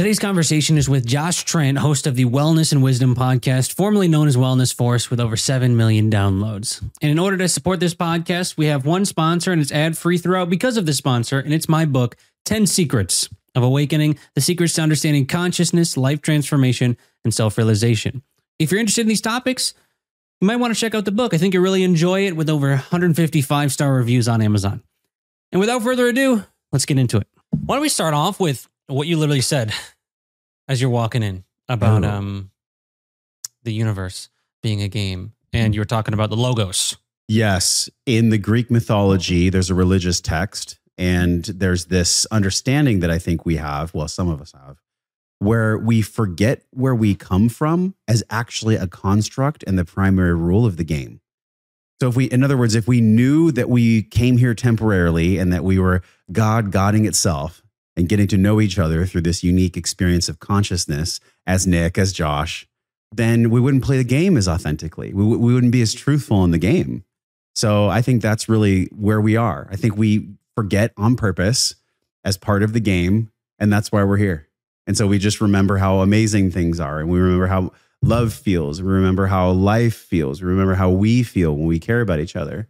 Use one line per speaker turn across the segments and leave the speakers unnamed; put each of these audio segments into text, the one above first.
Today's conversation is with Josh Trent, host of the Wellness and Wisdom podcast, formerly known as Wellness Force, with over 7 million downloads. And in order to support this podcast, we have one sponsor and it's ad free throughout because of the sponsor, and it's my book, 10 Secrets of Awakening The Secrets to Understanding Consciousness, Life Transformation, and Self Realization. If you're interested in these topics, you might want to check out the book. I think you'll really enjoy it with over 155 star reviews on Amazon. And without further ado, let's get into it. Why don't we start off with what you literally said as you're walking in about
Oh.
um the universe being a game and you were talking about the logos.
Yes. In the Greek mythology, there's a religious text, and there's this understanding that I think we have, well, some of us have, where we forget where we come from as actually a construct and the primary rule of the game. So, if we, in other words, if we knew that we came here temporarily and that we were God guiding itself and getting to know each other through this unique experience of consciousness as Nick, as Josh, then we wouldn't play the game as authentically. We, we wouldn't be as truthful in the game. So I think that's really where we are. I think we forget on purpose as part of the game, and that's why we're here. And so we just remember how amazing things are, and we remember how love feels. We remember how life feels. We remember how we feel when we care about each other.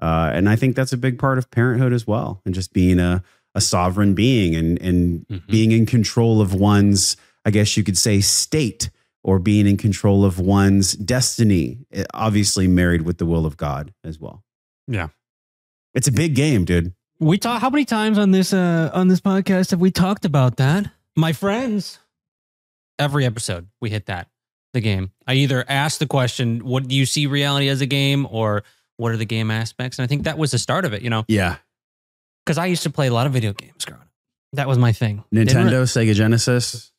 Uh, and I think that's a big part of parenthood as well, and just being a, a sovereign being and and
Mhm.
being in control of one's, I guess you could say, state or being in control of one's destiny, eh, obviously married with the will of God as well.
Yeah.
It's a big game, dude.
We talk how many times on this uh on this podcast have we talked about that? My friends. Every episode we hit that. The game. I either ask the question, what do you see reality as a game or what are the game aspects? And I think that was the start of it, you know,
Yeah.
Because I used to play a lot of video games growing up. That was my thing.
Nintendo, Sega Genesis.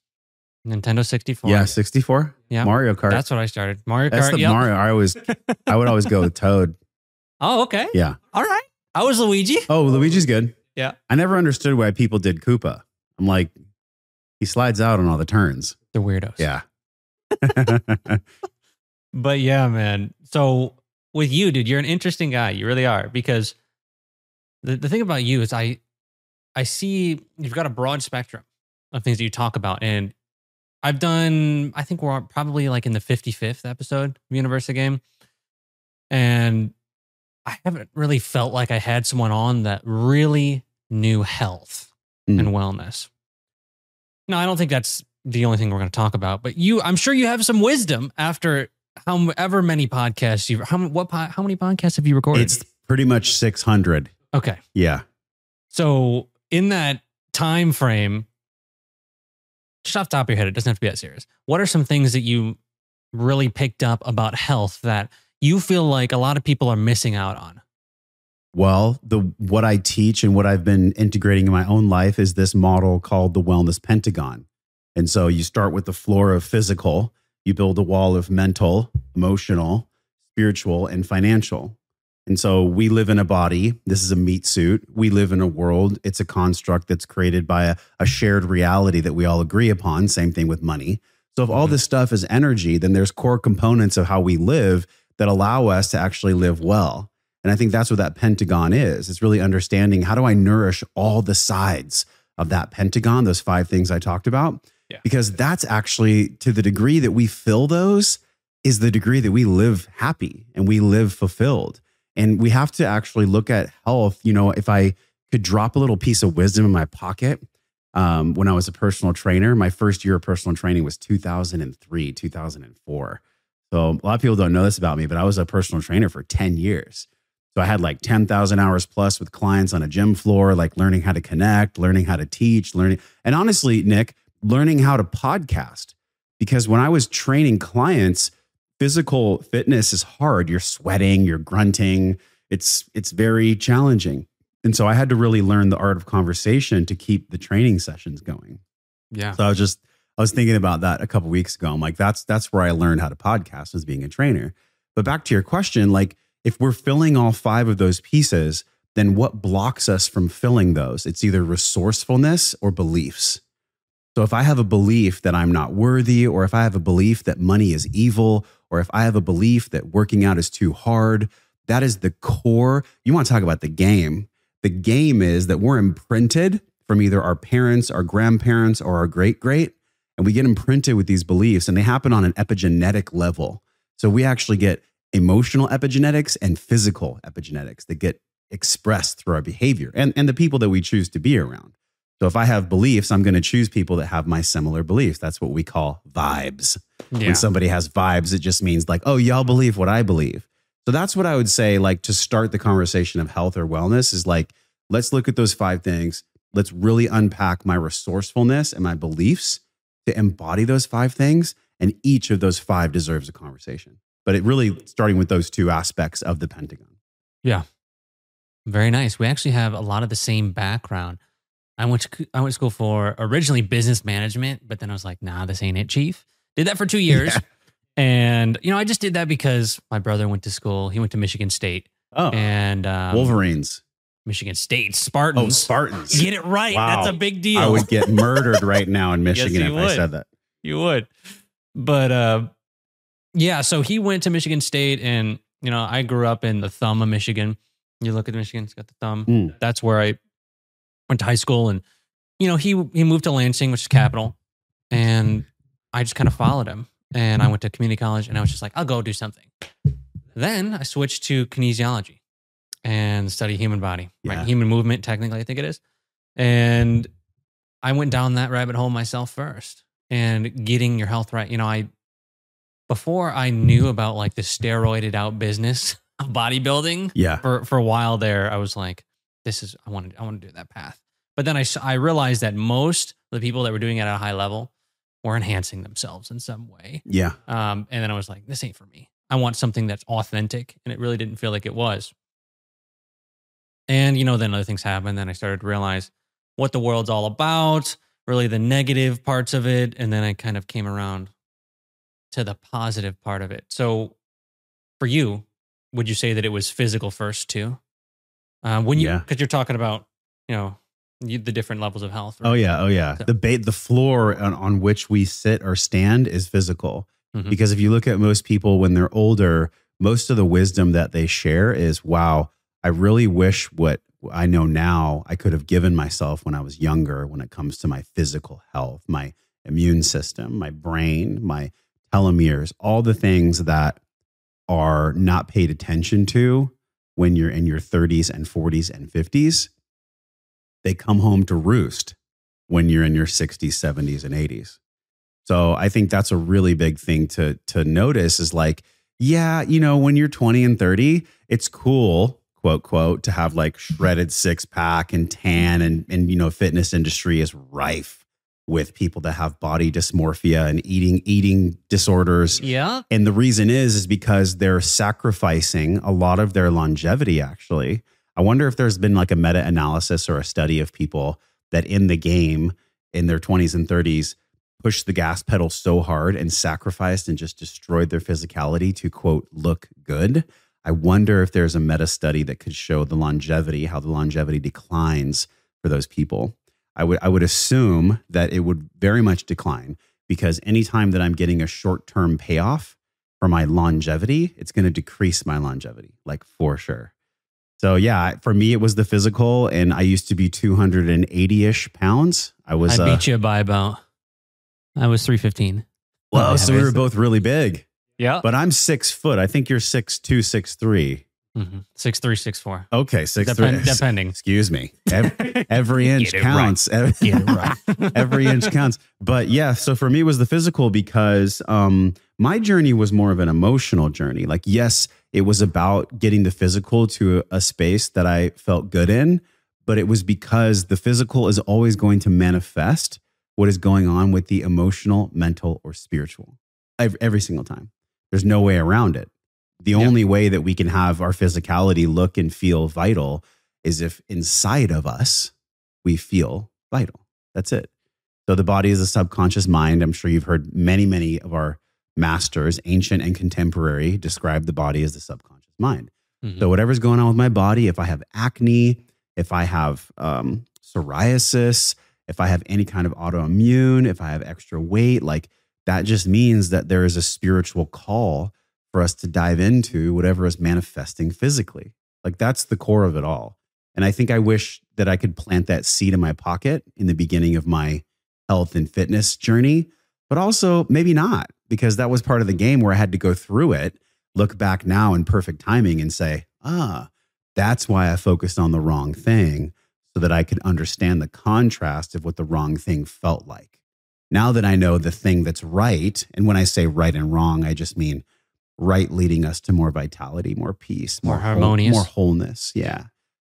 Nintendo 64.
Yeah, 64.
Yeah.
Mario Kart.
That's what I started. Mario
That's
Kart.
the
yep.
Mario. I always I would always go with Toad.
Oh, okay.
Yeah.
All right. I was Luigi.
Oh, Luigi's good.
Yeah.
I never understood why people did Koopa. I'm like, he slides out on all the turns.
The weirdos.
Yeah.
But yeah, man. So with you, dude, you're an interesting guy. You really are. Because the, the thing about you is I I see you've got a broad spectrum of things that you talk about. And I've done, I think we're probably like in the 55th episode of Universe of Game. And I haven't really felt like I had someone on that really knew health
Mm.
and wellness. No, I don't think that's the only thing we're going to talk about. But you, I'm sure you have some wisdom after however many podcasts you how what how many podcasts have you recorded?
it's pretty much 600.
Okay.
Yeah.
So in that time frame, just off the top of your head, it doesn't have to be that serious. What are some things that you really picked up about health that you feel like a lot of people are missing out on?
Well, the what I teach and what I've been integrating in my own life is this model called the wellness pentagon. And so you start with the floor of physical, you build a wall of mental, emotional, spiritual, and financial. And so we live in a body. This is a meat suit. We live in a world. It's a construct that's created by a, a shared reality that we all agree upon. Same thing with money. So if all
Mhm.
this stuff is energy, then there's core components of how we live that allow us to actually live well. And I think that's what that pentagon is. It's really understanding how do I nourish all the sides of that pentagon, those five things I talked about.
Yeah.
Because that's actually to the degree that we fill those is the degree that we live happy and we live fulfilled. And we have to actually look at health. You know, if I could drop a little piece of wisdom in my pocket, um, when I was a personal trainer, my first year of personal training was 2003, 2004. So a lot of people don't know this about me, but I was a personal trainer for 10 years. So I had like 10,000 hours plus with clients on a gym floor, like learning how to connect, learning how to teach, learning. And honestly, Nick, learning how to podcast. Because when I was training clients, physical fitness is hard. You're sweating, you're grunting. It's it's very challenging. And so I had to really learn the art of conversation to keep the training sessions going.
Yeah.
So I was just I was thinking about that a couple weeks ago. I'm like, that's that's where I learned how to podcast as being a trainer. But back to your question, like if we're filling all five of those pieces, then what blocks us from filling those? It's either resourcefulness or beliefs. So if I have a belief that I'm not worthy, or if I have a belief that money is evil, or if I have a belief that working out is too hard, that is the core. You want to talk about the game. The game is that we're imprinted from either our parents, our grandparents, or our great great. And we get imprinted with these beliefs, and they happen on an epigenetic level. So we actually get emotional epigenetics and physical epigenetics that get expressed through our behavior and, and the people that we choose to be around. So if I have beliefs, I'm going to choose people that have my similar beliefs. That's what we call vibes.
Yeah.
When somebody has vibes, it just means like, oh, y'all believe what I believe. So that's what I would say, like to start the conversation of health or wellness is like, let's look at those five things. Let's really unpack my resourcefulness and my beliefs to embody those five things. And each of those five deserves a conversation. But it really starting with those two aspects of the Pentagon. Yeah.
Very nice. We actually have a lot of the same background. I went to I went to school for originally business management, but then I was like, nah, this ain't it, chief. Did that for two years.
Yeah.
And you know, I just did that because my brother went to school. He went to Michigan State.
Oh,
And um,
Wolverines.
Michigan State, Spartans.
Oh,
Spartans.
Spartans.
Get it right.
Wow.
That's a big deal.
I would get murdered right now in Michigan
you
if I said that.
You would. But uh yeah, so he went to Michigan State and you know, I grew up in the thumb of Michigan. You look at Michigan, it's got the thumb.
Mm.
That's where I went to high school and you know, he he moved to Lansing, which is capital, and I just kind of followed him. And I went to community college and I was just like, I'll go do something. Then I switched to kinesiology and study human body,
Yeah.
right? Human movement, technically, I think it is. And I went down that rabbit hole myself first and getting your health right. You know, I before I knew about like the steroided out business of bodybuilding
Yeah.
for for a while there, I was like, this is I want to I want to do that path. But then I I realized that most of the people that were doing it at a high level were enhancing themselves in some way.
Yeah.
Um, and then I was like, this ain't for me. I want something that's authentic. And it really didn't feel like it was. And, you know, then other things happened. Then I started to realize what the world's all about, really the negative parts of it. And then I kind of came around to the positive part of it. So for you, would you say that it was physical first too? Uh, when you,
Yeah.
because you're talking about, you know, you, the different levels of health. Right?
Oh yeah. Oh yeah.
So-
The ba- the floor on, on which we sit or stand is physical.
Mhm.
Because if you look at most people when they're older, most of the wisdom that they share is, wow, I really wish what I know now I could have given myself when I was younger when it comes to my physical health, my immune system, my brain, my telomeres, all the things that are not paid attention to when you're in your 30s and 40s and 50s. They come home to roost when you're in your 60s, 70s, and 80s. So I think that's a really big thing to to notice is like, yeah, you know, when you're 20 and 30, it's cool, quote quote, to have like shredded six pack and tan and and you know, fitness industry is rife with people that have body dysmorphia and eating eating disorders.
Yeah.
And the reason is is because they're sacrificing a lot of their longevity actually. I wonder if there's been like a meta analysis or a study of people that in the game in their 20s and 30s pushed the gas pedal so hard and sacrificed and just destroyed their physicality to quote look good. I wonder if there's a meta study that could show the longevity, how the longevity declines for those people. I would I would assume that it would very much decline because anytime that I'm getting a short-term payoff for my longevity, it's going to decrease my longevity, like for sure. So yeah, for me it was the physical, and I used to be 280-ish pounds. I was
I
uh,
beat you by about, I was 315.
well, so we were both really big.
Yeah.
But I'm six foot. I think you're six two, six three.
Mm-hmm. Six three, six four.
Okay, six
Depend,
three.
depending.
Excuse me. Every, every inch
it right.
counts. Every,
right.
every inch counts. But yeah, so for me it was the physical because um my journey was more of an emotional journey. Like yes, it was about getting the physical to a space that I felt good in, but it was because the physical is always going to manifest what is going on with the emotional, mental, or spiritual every, every single time. There's no way around it. The
Yeah.
only way that we can have our physicality look and feel vital is if inside of us we feel vital. That's it. So the body is a subconscious mind. I'm sure you've heard many, many of our masters, ancient and contemporary, describe the body as the subconscious mind.
Mhm.
So whatever's going on with my body, if I have acne, if I have um, psoriasis, if I have any kind of autoimmune, if I have extra weight, like that just means that there is a spiritual call for us to dive into whatever is manifesting physically. Like that's the core of it all. And I think I wish that I could plant that seed in my pocket in the beginning of my health and fitness journey, but also maybe not, because that was part of the game where I had to go through it, look back now in perfect timing and say, ah, that's why I focused on the wrong thing so that I could understand the contrast of what the wrong thing felt like. Now that I know the thing that's right, and when I say right and wrong, I just mean right leading us to more vitality, more peace,
More
whole-
harmonious.
more wholeness. Yeah.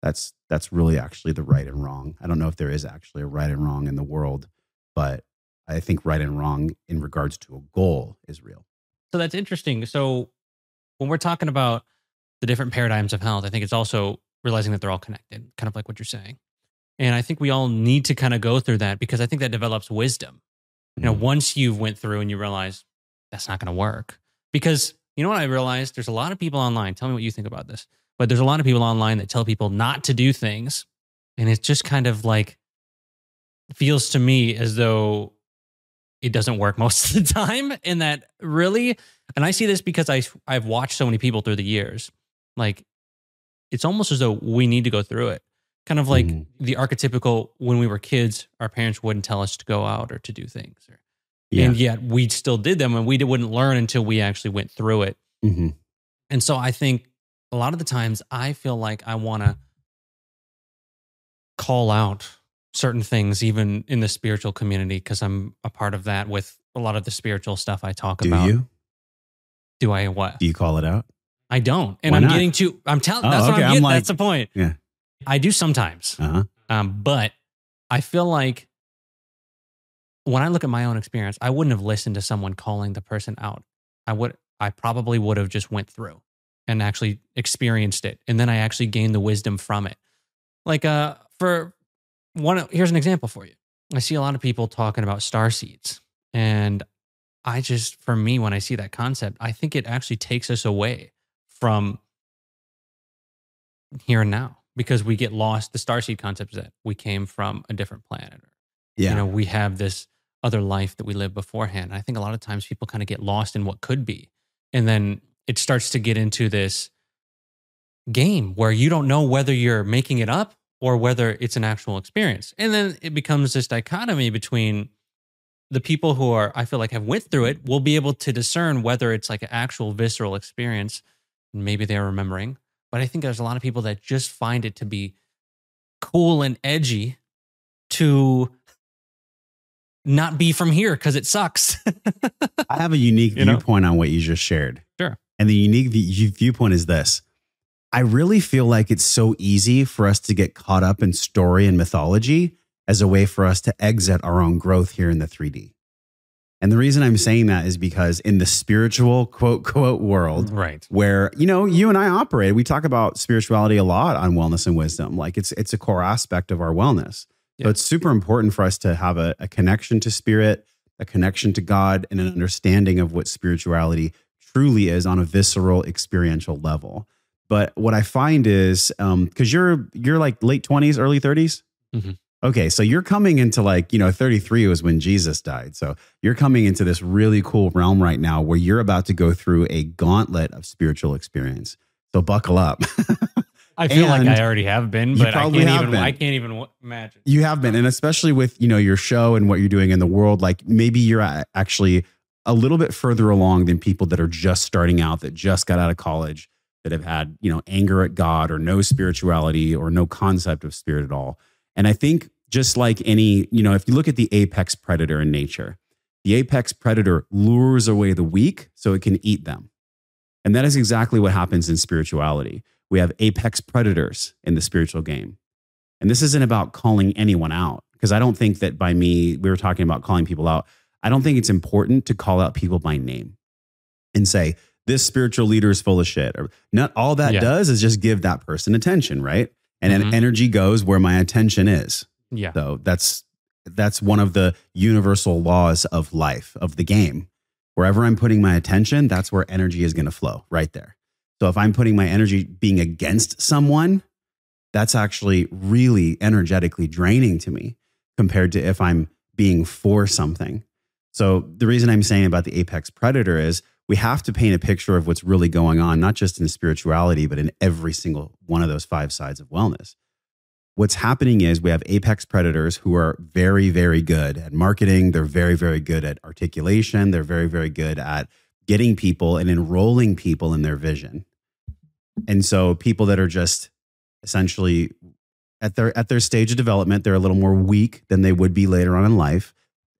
That's that's really actually the right and wrong. I don't know if there is actually a right and wrong in the world, but I think right and wrong in regards to a goal is real.
So that's interesting. So when we're talking about the different paradigms of health, I think it's also realizing that they're all connected, kind of like what you're saying. And I think we all need to kind of go through that because I think that develops wisdom. You know,
Mhm.
once you've went through and you realize that's not going to work. Because you know what I realized? There's a lot of people online. Tell me what you think about this. But there's a lot of people online that tell people not to do things. And it's just kind of like feels to me as though it doesn't work most of the time. And that really, and I see this because I I've watched so many people through the years. Like it's almost as though we need to go through it. Kind of like
Mhm.
the archetypical when we were kids, our parents wouldn't tell us to go out or to do things. Or,
Yeah.
And yet we still did them and we wouldn't learn until we actually went through it.
Mhm.
And so I think a lot of the times I feel like I want to call out certain things, even in the spiritual community, because I'm a part of that with a lot of the spiritual stuff I talk
Do
about.
you?
Do I what?
Do you call it out?
I don't. And
Why
I'm
not?
getting to, I'm telling,
Oh,
that's what
okay.
I'm
I'm
getting.
like-
that's the point.
Yeah.
I do sometimes.
Uh-huh.
Um, but I feel like when I look at my own experience, I wouldn't have listened to someone calling the person out. I would, I probably would have just went through and actually experienced it, and then I actually gained the wisdom from it. Like, uh, for one, here's an example for you. I see a lot of people talking about star seeds, and I just, for me, when I see that concept, I think it actually takes us away from here and now because we get lost. The starseed concept is that we came from a different planet.
Yeah.
You know, we have this other life that we lived beforehand. I think a lot of times people kind of get lost in what could be. And then it starts to get into this game where you don't know whether you're making it up or whether it's an actual experience. And then it becomes this dichotomy between the people who are, I feel like, have went through it will be able to discern whether it's like an actual visceral experience. Maybe they're remembering, but I think there's a lot of people that just find it to be cool and edgy to not be from here because it sucks.
I have a unique
You know?
viewpoint on what you just shared.
Sure.
And the unique view- viewpoint is this I really feel like it's so easy for us to get caught up in story and mythology as a way for us to exit our own growth here in the 3D. And the reason I'm saying that is because in the spiritual quote, quote world,
right.
where you know you and I operate. We talk about spirituality a lot on wellness and wisdom. Like it's it's a core aspect of our wellness.
Yeah.
So it's super important for us to have a, a connection to spirit, a connection to God, and an understanding of what spirituality truly is on a visceral, experiential level. But what I find is because you're you're like late twenties, early 30s
Mhm.
Okay, so you're coming into like you know 33 was when Jesus died. So you're coming into this really cool realm right now where you're about to go through a gauntlet of spiritual experience. So buckle up.
I feel like I already have been, but I can't even.
been.
I can't even imagine.
You have been, and especially with you know your show and what you're doing in the world, like maybe you're actually a little bit further along than people that are just starting out, that just got out of college, that have had you know anger at God or no spirituality or no concept of spirit at all. And I think just like any, you know, if you look at the apex predator in nature, the apex predator lures away the weak so it can eat them. And that is exactly what happens in spirituality. We have apex predators in the spiritual game. And this isn't about calling anyone out because I don't think that by me, we were talking about calling people out. I don't think it's important to call out people by name and say, this spiritual leader is full of shit. Or not all that
Yeah.
does is just give that person attention, right? And then
Mhm.
energy goes where my attention is.
Yeah.
So that's that's one of the universal laws of life, of the game. Wherever I'm putting my attention, that's where energy is going to flow right there. So if I'm putting my energy being against someone, that's actually really energetically draining to me compared to if I'm being for something. So the reason I'm saying about the apex predator is we have to paint a picture of what's really going on, not just in spirituality, but in every single one of those five sides of wellness. what's happening is we have apex predators who are very, very good at marketing. They're very, very good at articulation. They're very, very good at getting people and enrolling people in their vision. And so people that are just essentially at their at their stage of development, they're a little more weak than they would be later on in life.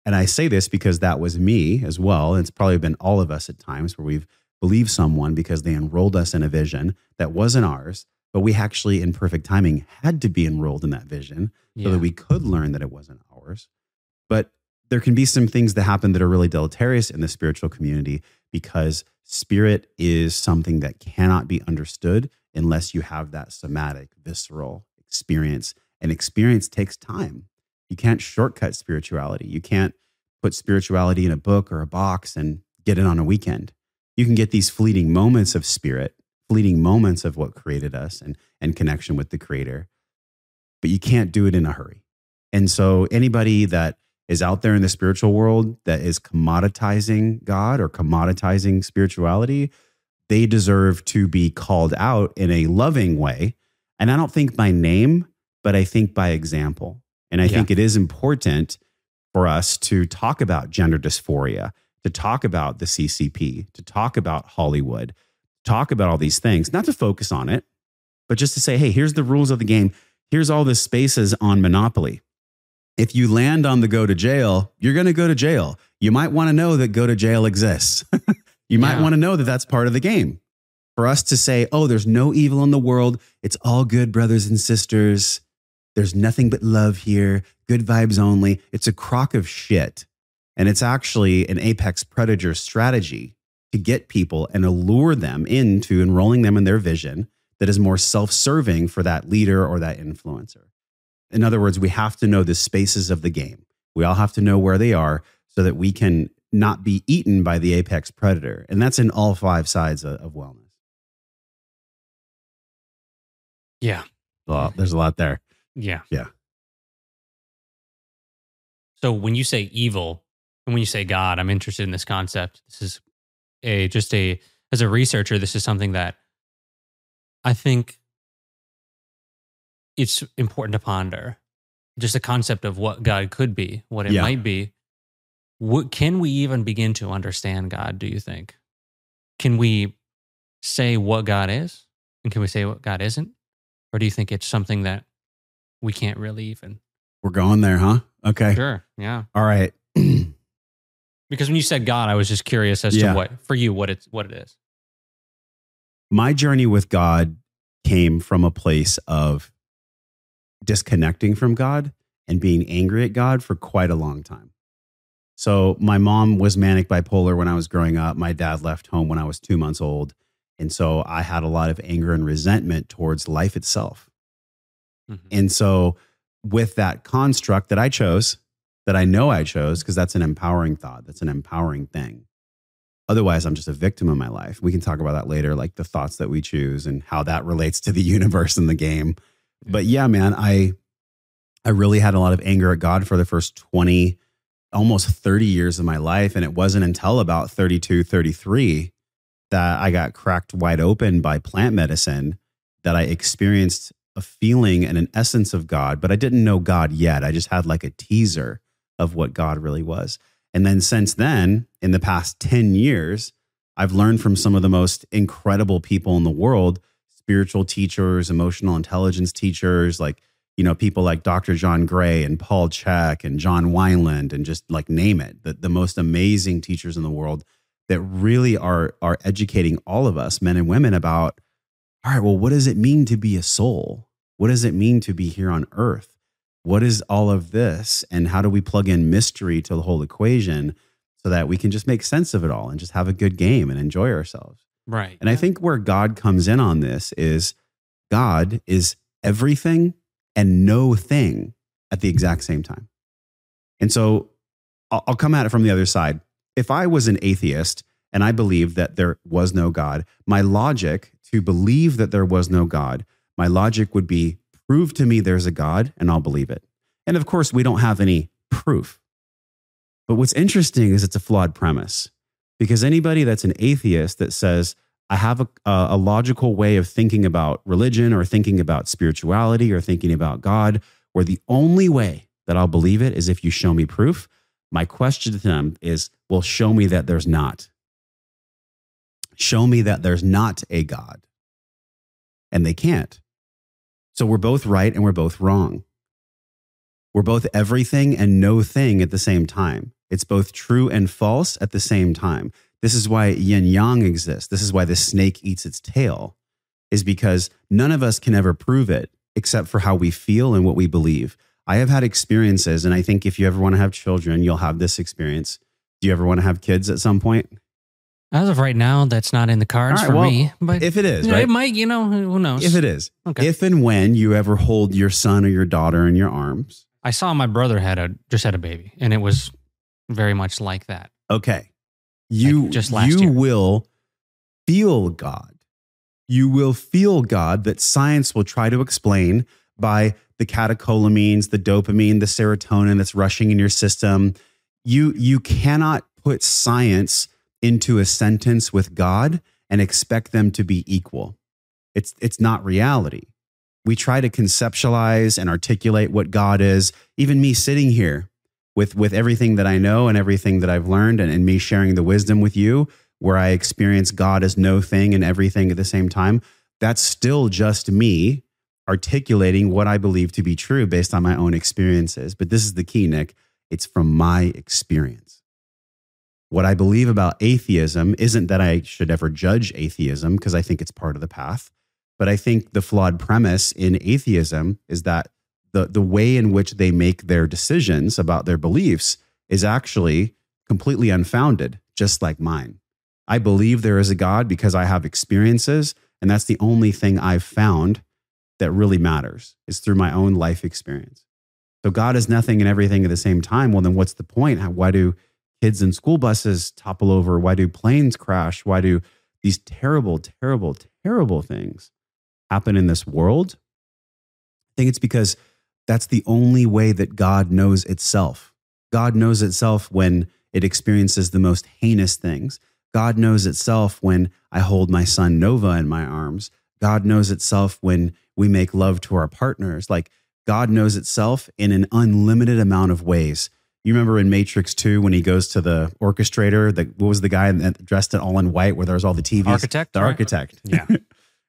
And I say this because that was me as well. It's probably been all of us at times where we've believed someone because they enrolled us in a vision that wasn't ours, but we actually, in perfect timing, had to be enrolled in that vision
Yeah.
so that we could learn that it wasn't ours. But there can be some things that happen that are really deleterious in the spiritual community because spirit is something that cannot be understood unless you have that somatic, visceral experience. And experience takes time. You can't shortcut spirituality. You can't put spirituality in a book or a box and get it on a weekend. You can get these fleeting moments of spirit, fleeting moments of what created us and, and connection with the creator, but you can't do it in a hurry. And so, anybody that is out there in the spiritual world that is commoditizing God or commoditizing spirituality, they deserve to be called out in a loving way. And I don't think by name, but I think by example. And I
Yeah.
think it is important for us to talk about gender dysphoria, to talk about the CCP, to talk about Hollywood, talk about all these things, not to focus on it, but just to say, hey, here's the rules of the game. Here's all the spaces on Monopoly. If you land on the go to jail, you're going to go to jail. You might want to know that go to jail exists. you might
Yeah.
want to know that that's part of the game. For us to say, oh, there's no evil in the world. It's all good, brothers and sisters. There's nothing but love here, good vibes only. It's a crock of shit. And it's actually an apex predator strategy to get people and allure them into enrolling them in their vision that is more self serving for that leader or that influencer. In other words, we have to know the spaces of the game. We all have to know where they are so that we can not be eaten by the apex predator. And that's in all five sides of, of wellness.
Yeah.
Well, there's a lot there.
Yeah.
Yeah.
So when you say evil and when you say God, I'm interested in this concept. This is a just a as a researcher, this is something that I think it's important to ponder. Just the concept of what God could be, what it
Yeah.
might be. What can we even begin to understand God, do you think? Can we say what God is? And can we say what God isn't? Or do you think it's something that we can't really even
We're going there, huh? Okay.
Sure. Yeah.
All right.
Because when you said God, I was just curious as
Yeah.
to what for you what it's what it is.
My journey with God came from a place of disconnecting from God and being angry at God for quite a long time. So, my mom was manic bipolar when I was growing up. My dad left home when I was two months old. And so, I had a lot of anger and resentment towards life itself.
Mhm.
And so, with that construct that I chose, that I know I chose, because that's an empowering thought, that's an empowering thing. Otherwise, I'm just a victim of my life. We can talk about that later, like the thoughts that we choose and how that relates to the universe and the game. But yeah, man, I I really had a lot of anger at God for the first 20, almost 30 years of my life. And it wasn't until about 32, 33 that I got cracked wide open by plant medicine that I experienced a feeling and an essence of God, but I didn't know God yet. I just had like a teaser of what God really was. And then since then, in the past 10 years, I've learned from some of the most incredible people in the world spiritual teachers, emotional intelligence teachers, like, you know, people like Dr. John Gray and Paul Chek and John Wineland, and just like name it, the, the most amazing teachers in the world that really are, are educating all of us, men and women, about all right, well, what does it mean to be a soul? What does it mean to be here on earth? What is all of this? And how do we plug in mystery to the whole equation so that we can just make sense of it all and just have a good game and enjoy ourselves?
Right.
And I think where God comes in on this is God is everything and no thing at the exact same time. And so I'll, I'll come at it from the other side. If I was an atheist and I believed that there was no God, my logic to believe that there was no God, my logic would be prove to me there's a God and I'll believe it. And of course, we don't have any proof. But what's interesting is it's a flawed premise because anybody that's an atheist that says, I have a, a, logical way of thinking about religion or thinking about spirituality or thinking about God, where the only way that I'll believe it is if you show me proof. My question to them is, well, show me that there's not. Show me that there's not a God. And they can't. So we're both right and we're both wrong. We're both everything and no thing at the same time. It's both true and false at the same time. This is why yin yang exists. This is why the snake eats its tail, is because none of us can ever prove it except for how we feel and what we believe. I have had experiences, and I think if you ever want to have children, you'll have this experience. Do you ever want to have kids at some point?
As of right now, that's not in the cards
right,
for
well,
me. But
If it is, right?
it might, you know, who knows?
If it is,
Okay.
if and when you ever hold your son or your daughter in your arms,
I saw my brother had a just had a baby, and it was very much like that.
okay, you
just last
you
year.
will feel God. You will feel God that science will try to explain by the catecholamines, the dopamine, the serotonin that's rushing in your system. You you cannot put science into a sentence with God and expect them to be equal. It's it's not reality. We try to conceptualize and articulate what God is. Even me sitting here with with everything that I know and everything that I've learned and, and me sharing the wisdom with you, where I experience God as no thing and everything at the same time, that's still just me articulating what I believe to be true based on my own experiences. But this is the key, Nick. It's from my experience. What I believe about atheism isn't that I should ever judge atheism because I think it's part of the path. But I think the flawed premise in atheism is that the, the way in which they make their decisions about their beliefs is actually completely unfounded, just like mine. I believe there is a God because I have experiences, and that's the only thing I've found that really matters is through my own life experience. So God is nothing and everything at the same time. Well, then what's the point? Why do kids in school buses topple over? Why do planes crash? Why do these terrible, terrible, terrible things happen in this world? I think it's because that's the only way that God knows itself. God knows itself when it experiences the most heinous things. God knows itself when I hold my son Nova in my arms. God knows itself when we make love to our partners. Like God knows itself in an unlimited amount of ways. You remember in Matrix 2 when he goes to the orchestrator, the, what was the guy that dressed it all in white where there was all the TVs?
Architect,
The
right?
architect.
Yeah.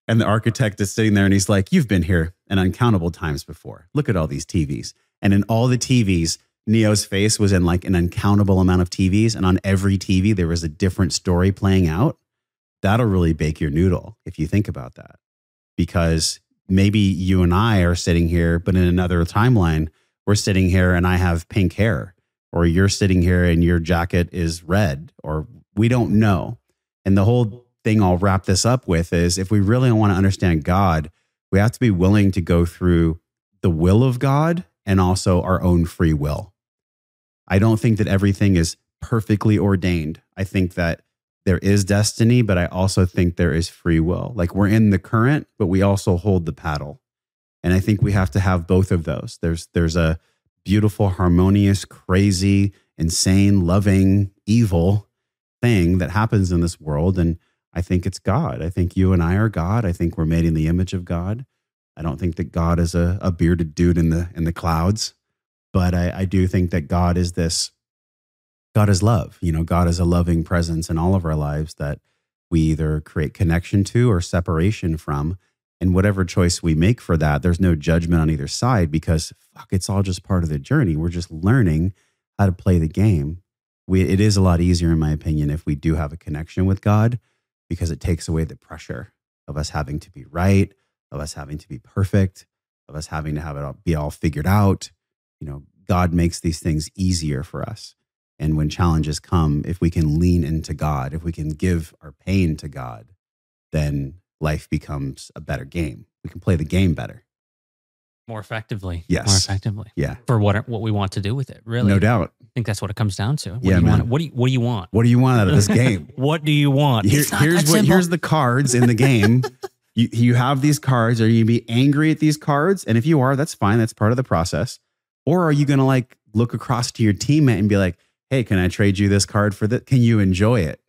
and the architect is sitting there and he's like, You've been here an uncountable times before. Look at all these TVs. And in all the TVs, Neo's face was in like an uncountable amount of TVs. And on every TV, there was a different story playing out. That'll really bake your noodle if you think about that. Because maybe you and I are sitting here, but in another timeline, we're sitting here and I have pink hair, or you're sitting here and your jacket is red, or we don't know. And the whole thing I'll wrap this up with is if we really want to understand God, we have to be willing to go through the will of God and also our own free will. I don't think that everything is perfectly ordained. I think that there is destiny, but I also think there is free will. Like we're in the current, but we also hold the paddle. And I think we have to have both of those. There's there's a beautiful, harmonious, crazy, insane, loving, evil thing that happens in this world. And I think it's God. I think you and I are God. I think we're made in the image of God. I don't think that God is a, a bearded dude in the in the clouds, but I, I do think that God is this. God is love. You know, God is a loving presence in all of our lives that we either create connection to or separation from. And whatever choice we make for that, there's no judgment on either side because fuck, it's all just part of the journey. We're just learning how to play the game. We, it is a lot easier, in my opinion, if we do have a connection with God because it takes away the pressure of us having to be right, of us having to be perfect, of us having to have it all, be all figured out. You know, God makes these things easier for us. And when challenges come, if we can lean into God, if we can give our pain to God, then life becomes a better game. We can play the game better.
More effectively.
Yes.
More effectively.
Yeah,
For what what we want to do with it. Really.
no doubt.
I think that's what it comes down to. What
Yeah,
do you
man.
want? What do you what do you want?
What do you want out of this game?
What do you want?
Here-
It's not
here's what
simple.
here's the cards in the game. you you have these cards. Are you gonna be angry at these cards? And if you are, that's fine. That's part of the process. Or are you gonna like look across to your teammate and be like, "Hey, can I trade you this card for that? Can you enjoy it?"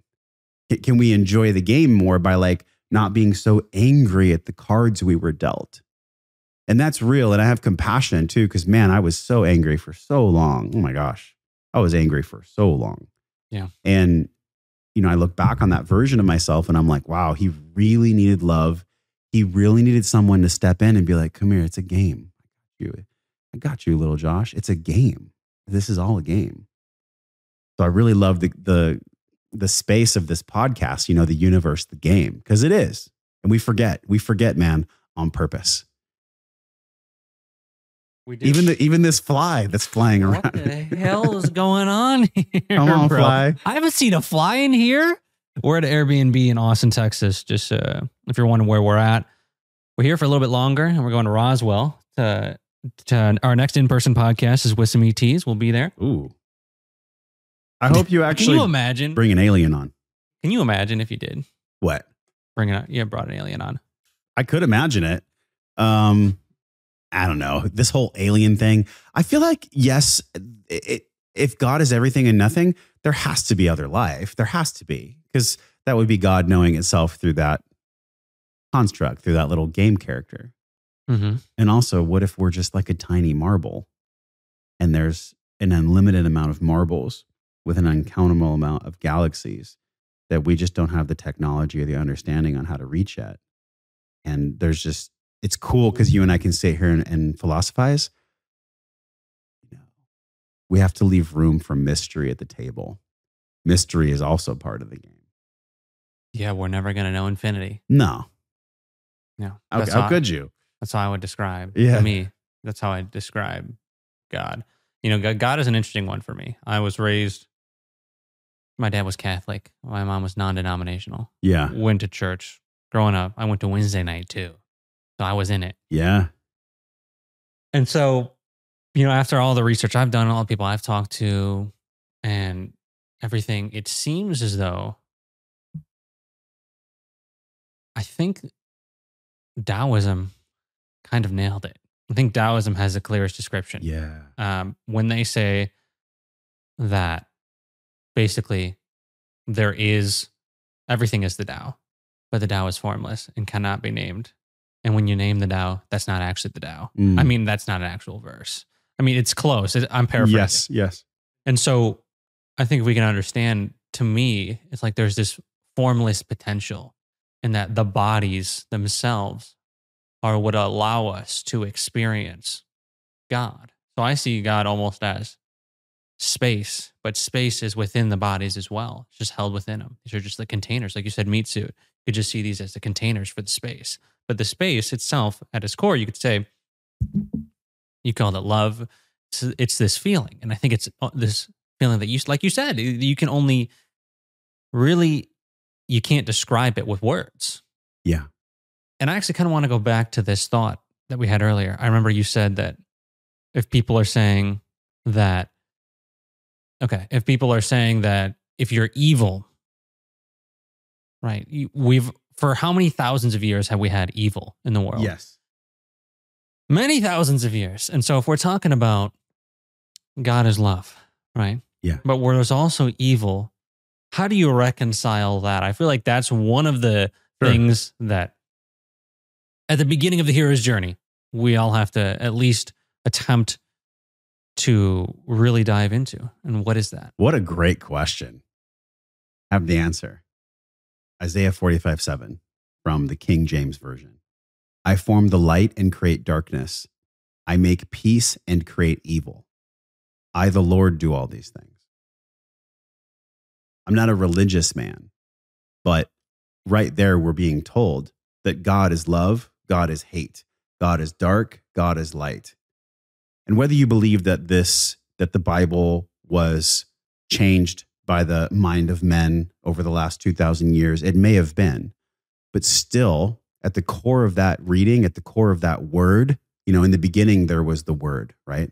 Can we enjoy the game more by like not being so angry at the cards we were dealt? And that's real. And I have compassion too, because man, I was so angry for so long. Oh my gosh. I was angry for so long.
Yeah.
And, you know, I look back on that version of myself and I'm like, wow, he really needed love. He really needed someone to step in and be like, come here, it's a game. I got you, I got you little Josh. It's a game. This is all a game. So I really love the, the, the space of this podcast, you know, the universe, the game, because it is. And we forget, we forget, man, on purpose.
We do.
Even the, even this fly that's flying around.
what the hell is going on here?
Come on,
bro?
fly.
I haven't seen a fly in here. We're at an Airbnb in Austin, Texas. Just uh, if you're wondering where we're at, we're here for a little bit longer, and we're going to Roswell. To, to our next in-person podcast is with some ETs. We'll be there.
Ooh. I hope you actually.
Can you imagine?
bring an alien on.
can you imagine if you did
What?
bring it? on. Yeah, brought an alien on.
I could imagine it. Um, I don't know. This whole alien thing. I feel like yes, it, if God is everything and nothing, there has to be other life. There has to be because that would be God knowing itself through that construct, through that little game character.
Mm-hmm.
And also, what if we're just like a tiny marble, and there's an unlimited amount of marbles with an uncountable amount of galaxies that we just don't have the technology or the understanding on how to reach yet. And there's just, it's cool because you and I can sit here and, and philosophize. You know, we have to leave room for mystery at the table. Mystery is also part of the game.
Yeah, we're never gonna know infinity.
No,
No,
how, how
how,
could you?
That's how I would describe.
Yeah.
me, that's how I describe God. You know, God- God is an interesting one for me. I was raised. My dad was Catholic. My mom was non-denominational.
Yeah,
Went to church growing up. I went to Wednesday night too, so I was in it.
yeah,
And so, you know, after all the research I've done, all the people I've talked to, and everything, it seems as though I think Taoism kind of nailed it. I think Taoism has the clearest description.
yeah.
Um, when they say that basically there is everything is the Tao, but the Tao is formless and cannot be named. And when you name the Tao, that's not actually the Tao.
Mm.
I mean, that's not an actual verse. I mean, it's close. I'm paraphrasing.
yes, yes.
And so I think we can understand, to me, it's like there's this formless potential in that the bodies themselves are what allow us to experience God. So I see God almost as space, but space is within the bodies as well. It's just held within them. These are just the containers. Like you said, meat suit. You could just see these as the containers for the space. But the space itself, at its core, you could say, you called it love. It's, it's this feeling. And I think it's uh, this feeling that you, like you said, you can only really, you can't describe it with words.
Yeah.
And I actually kind of want to go back to this thought that we had earlier. I remember you said that if people are saying that, okay, if people are saying that if you're evil, right, we've, for how many thousands of years have we had evil in the world?
Yes.
many thousands of years. And so if we're talking about God is love, right?
Yeah.
But where there's also evil, how do you reconcile that? I feel like that's one of the
Sure.
things that at the beginning of the hero's journey, we all have to at least attempt to really dive into. And what is that?
What a great question. I have the answer. Isaiah 45 7 from the King James Version. I form the light and create darkness. I make peace and create evil. I, the Lord, do all these things. I'm not a religious man, but right there, we're being told that God is love, God is hate, God is dark, God is light. And whether you believe that this, that the Bible was changed by the mind of men over the last 2,000 years, it may have been. But still, at the core of that reading, at the core of that word, you know, in the beginning, there was the word, right?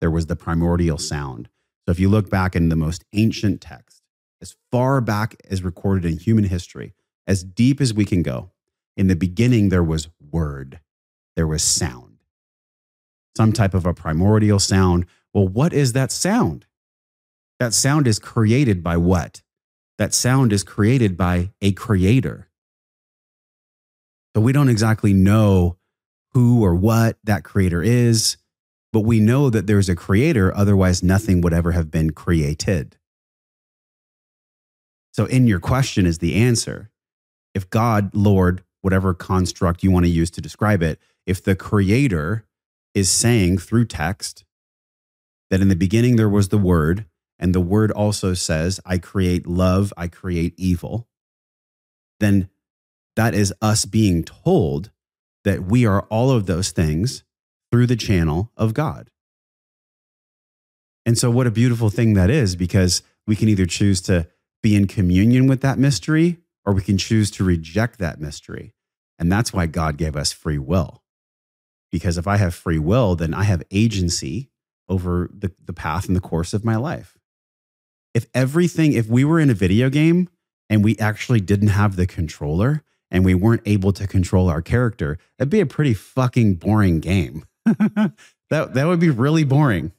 There was the primordial sound. So if you look back in the most ancient text, as far back as recorded in human history, as deep as we can go, in the beginning, there was word, there was sound, some type of a primordial sound. Well, what is that sound? That sound is created by what? that sound is created by a creator. So we don't exactly know who or what that creator is, but we know that there's a creator, otherwise, nothing would ever have been created. So, in your question is the answer. If God, Lord, whatever construct you want to use to describe it, if the creator is saying through text that in the beginning there was the word, and the word also says, I create love, I create evil, then that is us being told that we are all of those things through the channel of God. And so, what a beautiful thing that is because we can either choose to be in communion with that mystery or we can choose to reject that mystery. And that's why God gave us free will. Because if I have free will, then I have agency over the, the path and the course of my life. If everything, if we were in a video game and we actually didn't have the controller and we weren't able to control our character, that'd be a pretty fucking boring game. that, that would be really boring.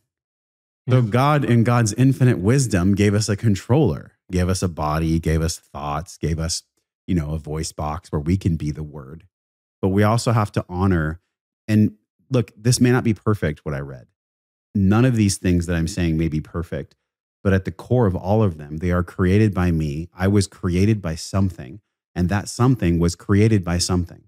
So God, in God's infinite wisdom, gave us a controller gave us a body, gave us thoughts, gave us, you know, a voice box where we can be the word. But we also have to honor and look, this may not be perfect what I read. None of these things that I'm saying may be perfect, but at the core of all of them, they are created by me. I was created by something, and that something was created by something.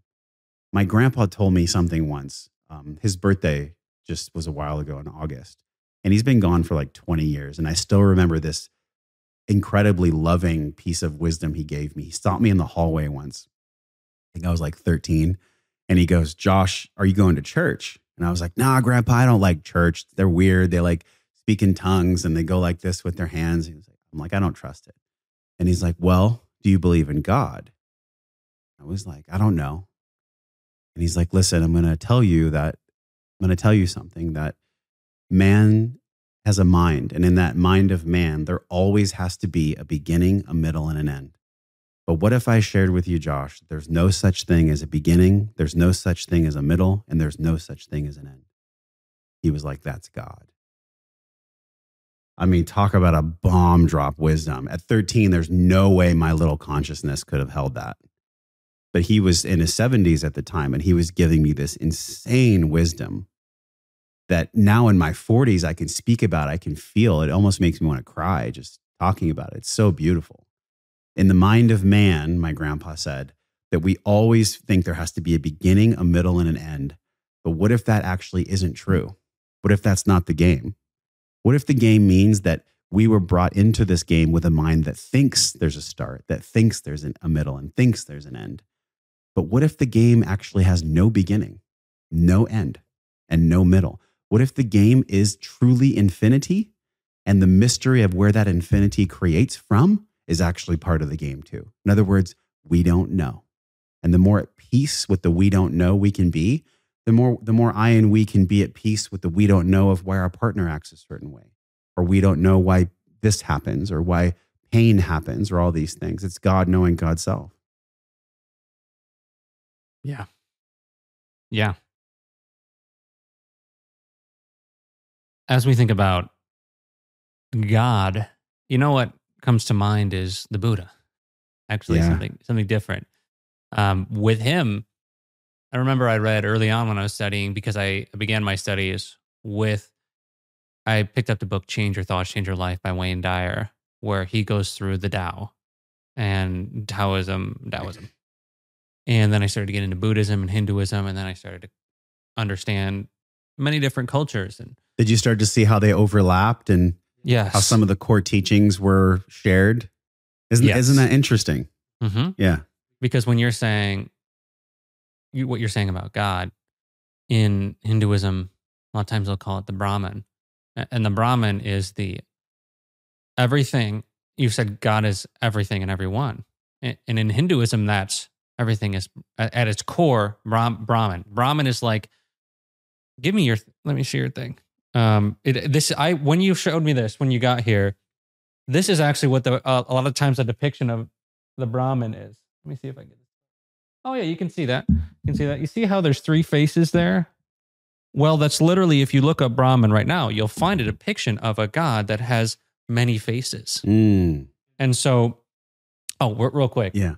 My grandpa told me something once. Um, his birthday just was a while ago in August, and he's been gone for like 20 years. And I still remember this incredibly loving piece of wisdom he gave me. He stopped me in the hallway once. I think I was like 13. And he goes, Josh, are you going to church? And I was like, nah, grandpa, I don't like church. They're weird. They like speak in tongues and they go like this with their hands. Like, I'm like, I don't trust it. And he's like, well, do you believe in God? I was like, I don't know. And he's like, listen, I'm going to tell you that, I'm going to tell you something that man has a mind, and in that mind of man, there always has to be a beginning, a middle, and an end. But what if I shared with you, Josh, there's no such thing as a beginning, there's no such thing as a middle, and there's no such thing as an end? He was like, That's God. I mean, talk about a bomb drop wisdom. At 13, there's no way my little consciousness could have held that. But he was in his 70s at the time, and he was giving me this insane wisdom that now in my 40s I can speak about, I can feel. It almost makes me want to cry just talking about it. It's so beautiful. In the mind of man, my grandpa said that we always think there has to be a beginning, a middle, and an end. But what if that actually isn't true? What if that's not the game? What if the game means that we were brought into this game with a mind that thinks there's a start, that thinks there's an, a middle, and thinks there's an end? But what if the game actually has no beginning, no end, and no middle? What if the game is truly infinity and the mystery of where that infinity creates from is actually part of the game too? In other words, we don't know. And the more at peace with the we don't know we can be, the more the more I and we can be at peace with the we don't know of why our partner acts a certain way, or we don't know why this happens, or why pain happens, or all these things. It's God knowing God's self.
Yeah. Yeah. as we think about God, you know what comes to mind is the Buddha. Actually, yeah. something something different. Um, with him, I remember I read early on when I was studying because I began my studies with. I picked up the book "Change Your Thoughts, Change Your Life" by Wayne Dyer, where he goes through the Tao and Taoism, Taoism, and then I started to get into Buddhism and Hinduism, and then I started to understand many different cultures and
did you start to see how they overlapped and
yes.
how some of the core teachings were shared? Isn't yes. isn't that interesting?
Mm-hmm.
Yeah,
because when you're saying you, what you're saying about God in Hinduism, a lot of times they'll call it the Brahman, and the Brahman is the everything. You said God is everything and everyone, and in Hinduism, that's everything is at its core Brahman. Brahman is like, give me your. Let me see your thing. Um, it, this I when you showed me this when you got here, this is actually what the uh, a lot of times the depiction of the Brahman is. Let me see if I get. Oh yeah, you can see that. You can see that. You see how there's three faces there. Well, that's literally if you look up Brahman right now, you'll find a depiction of a god that has many faces.
Mm.
And so Oh, real quick.
Yeah.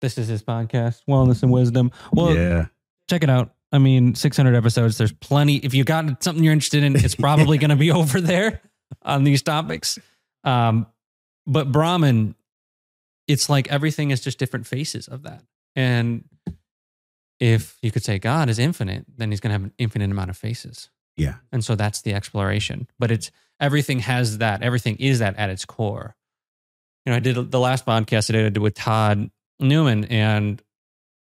This is his podcast, Wellness and Wisdom. Well,
yeah.
check it out. I mean, 600 episodes. There's plenty. If you got something you're interested in, it's probably going to be over there on these topics. Um, but Brahman, it's like everything is just different faces of that. And if you could say God is infinite, then he's going to have an infinite amount of faces.
Yeah.
And so that's the exploration. But it's everything has that. Everything is that at its core. You know, I did the last podcast I did with Todd Newman, and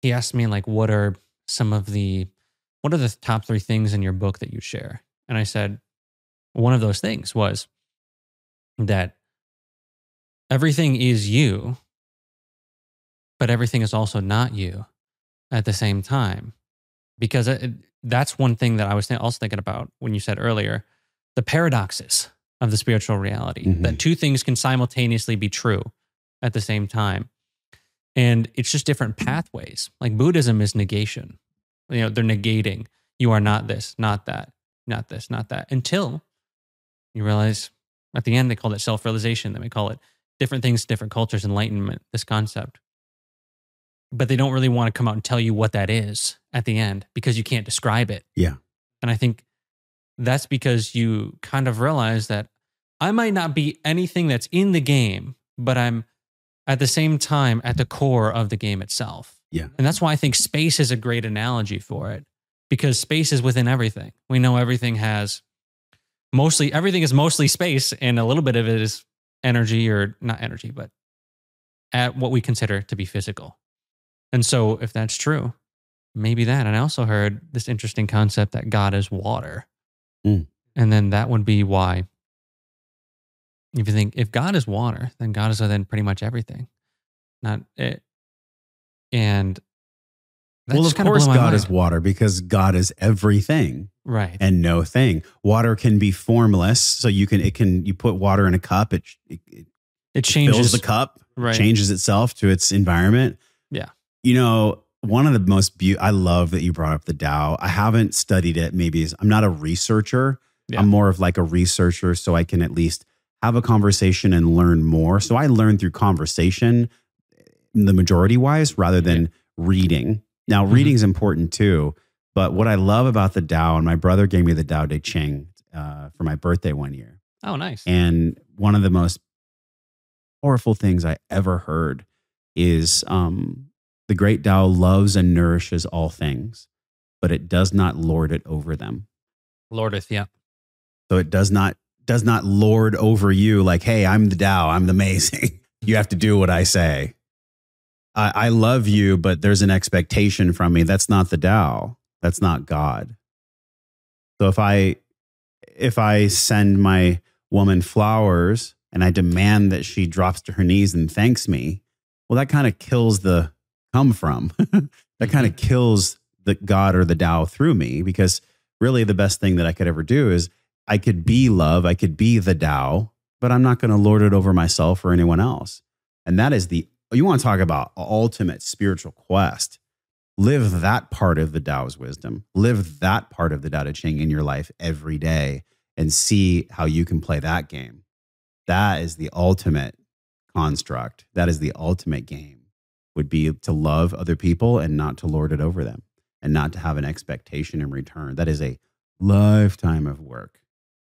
he asked me like, "What are some of the, what are the top three things in your book that you share?" And I said, one of those things was that everything is you, but everything is also not you at the same time, because it, that's one thing that I was also thinking about when you said earlier the paradoxes of the spiritual reality
Mhm.
that two things can simultaneously be true at the same time. And it's just different pathways. Like Buddhism is negation. You know, they're negating. You are not this, not that, not this, not that, until you realize at the end, they call it self realization. Then we call it different things, different cultures, enlightenment, this concept. But they don't really want to come out and tell you what that is at the end because you can't describe it.
Yeah.
And I think that's because you kind of realize that I might not be anything that's in the game, but I'm at the same time at the core of the game itself.
Yeah.
And that's why I think space is a great analogy for it because space is within everything. We know everything has mostly, everything is mostly space, and a little bit of it is energy or not energy, but at what we consider to be physical. And so, if that's true, maybe that. And I also heard this interesting concept that God is water.
Mm.
And then that would be why, if you think, if God is water, then God is within pretty much everything. Not it. And
well,
just
of course, God
mind.
is water because God is everything
right.
and no thing. Water can be formless, so you can it can you put water in a cup, it it, it
It changes
fills the cup,
right.
changes itself to its environment.
Yeah.
You know, one of the most beautiful, I love that you brought up the Tao. I haven't studied it. Maybe I'm not a researcher.
Yeah.
I'm more of like a researcher, so I can at least have a conversation and learn more. So I learn through conversation, the majority wise, rather than reading. Now,
Mhm.
reading is important too. But what I love about the Tao, and my brother gave me the Tao Te Ching uh, for my birthday one year.
Oh, nice.
And one of the most powerful things I ever heard is um, the great Tao loves and nourishes all things, but it does not lord it over them.
Lordeth, yeah.
So it does not does not lord over you like, hey, I'm the Tao, I'm the amazing. you have to do what I say. I, I love you, but there's an expectation from me. That's not the Tao. That's not God. So if I if I send my woman flowers and I demand that she drops to her knees and thanks me, well, that kind of kills the come from. that kind of mm-hmm. kills the God or the Tao through me because really the best thing that I could ever do is I could be love, I could be the Tao, but I'm not going to lord it over myself or anyone else. And that is the, you want to talk about ultimate spiritual quest. Live that part of the Tao's wisdom, live that part of the Tao Te Ching in your life every day and see how you can play that game. That is the ultimate construct. That is the ultimate game would be to love other people and not to lord it over them and not to have an expectation in return. That is a lifetime of work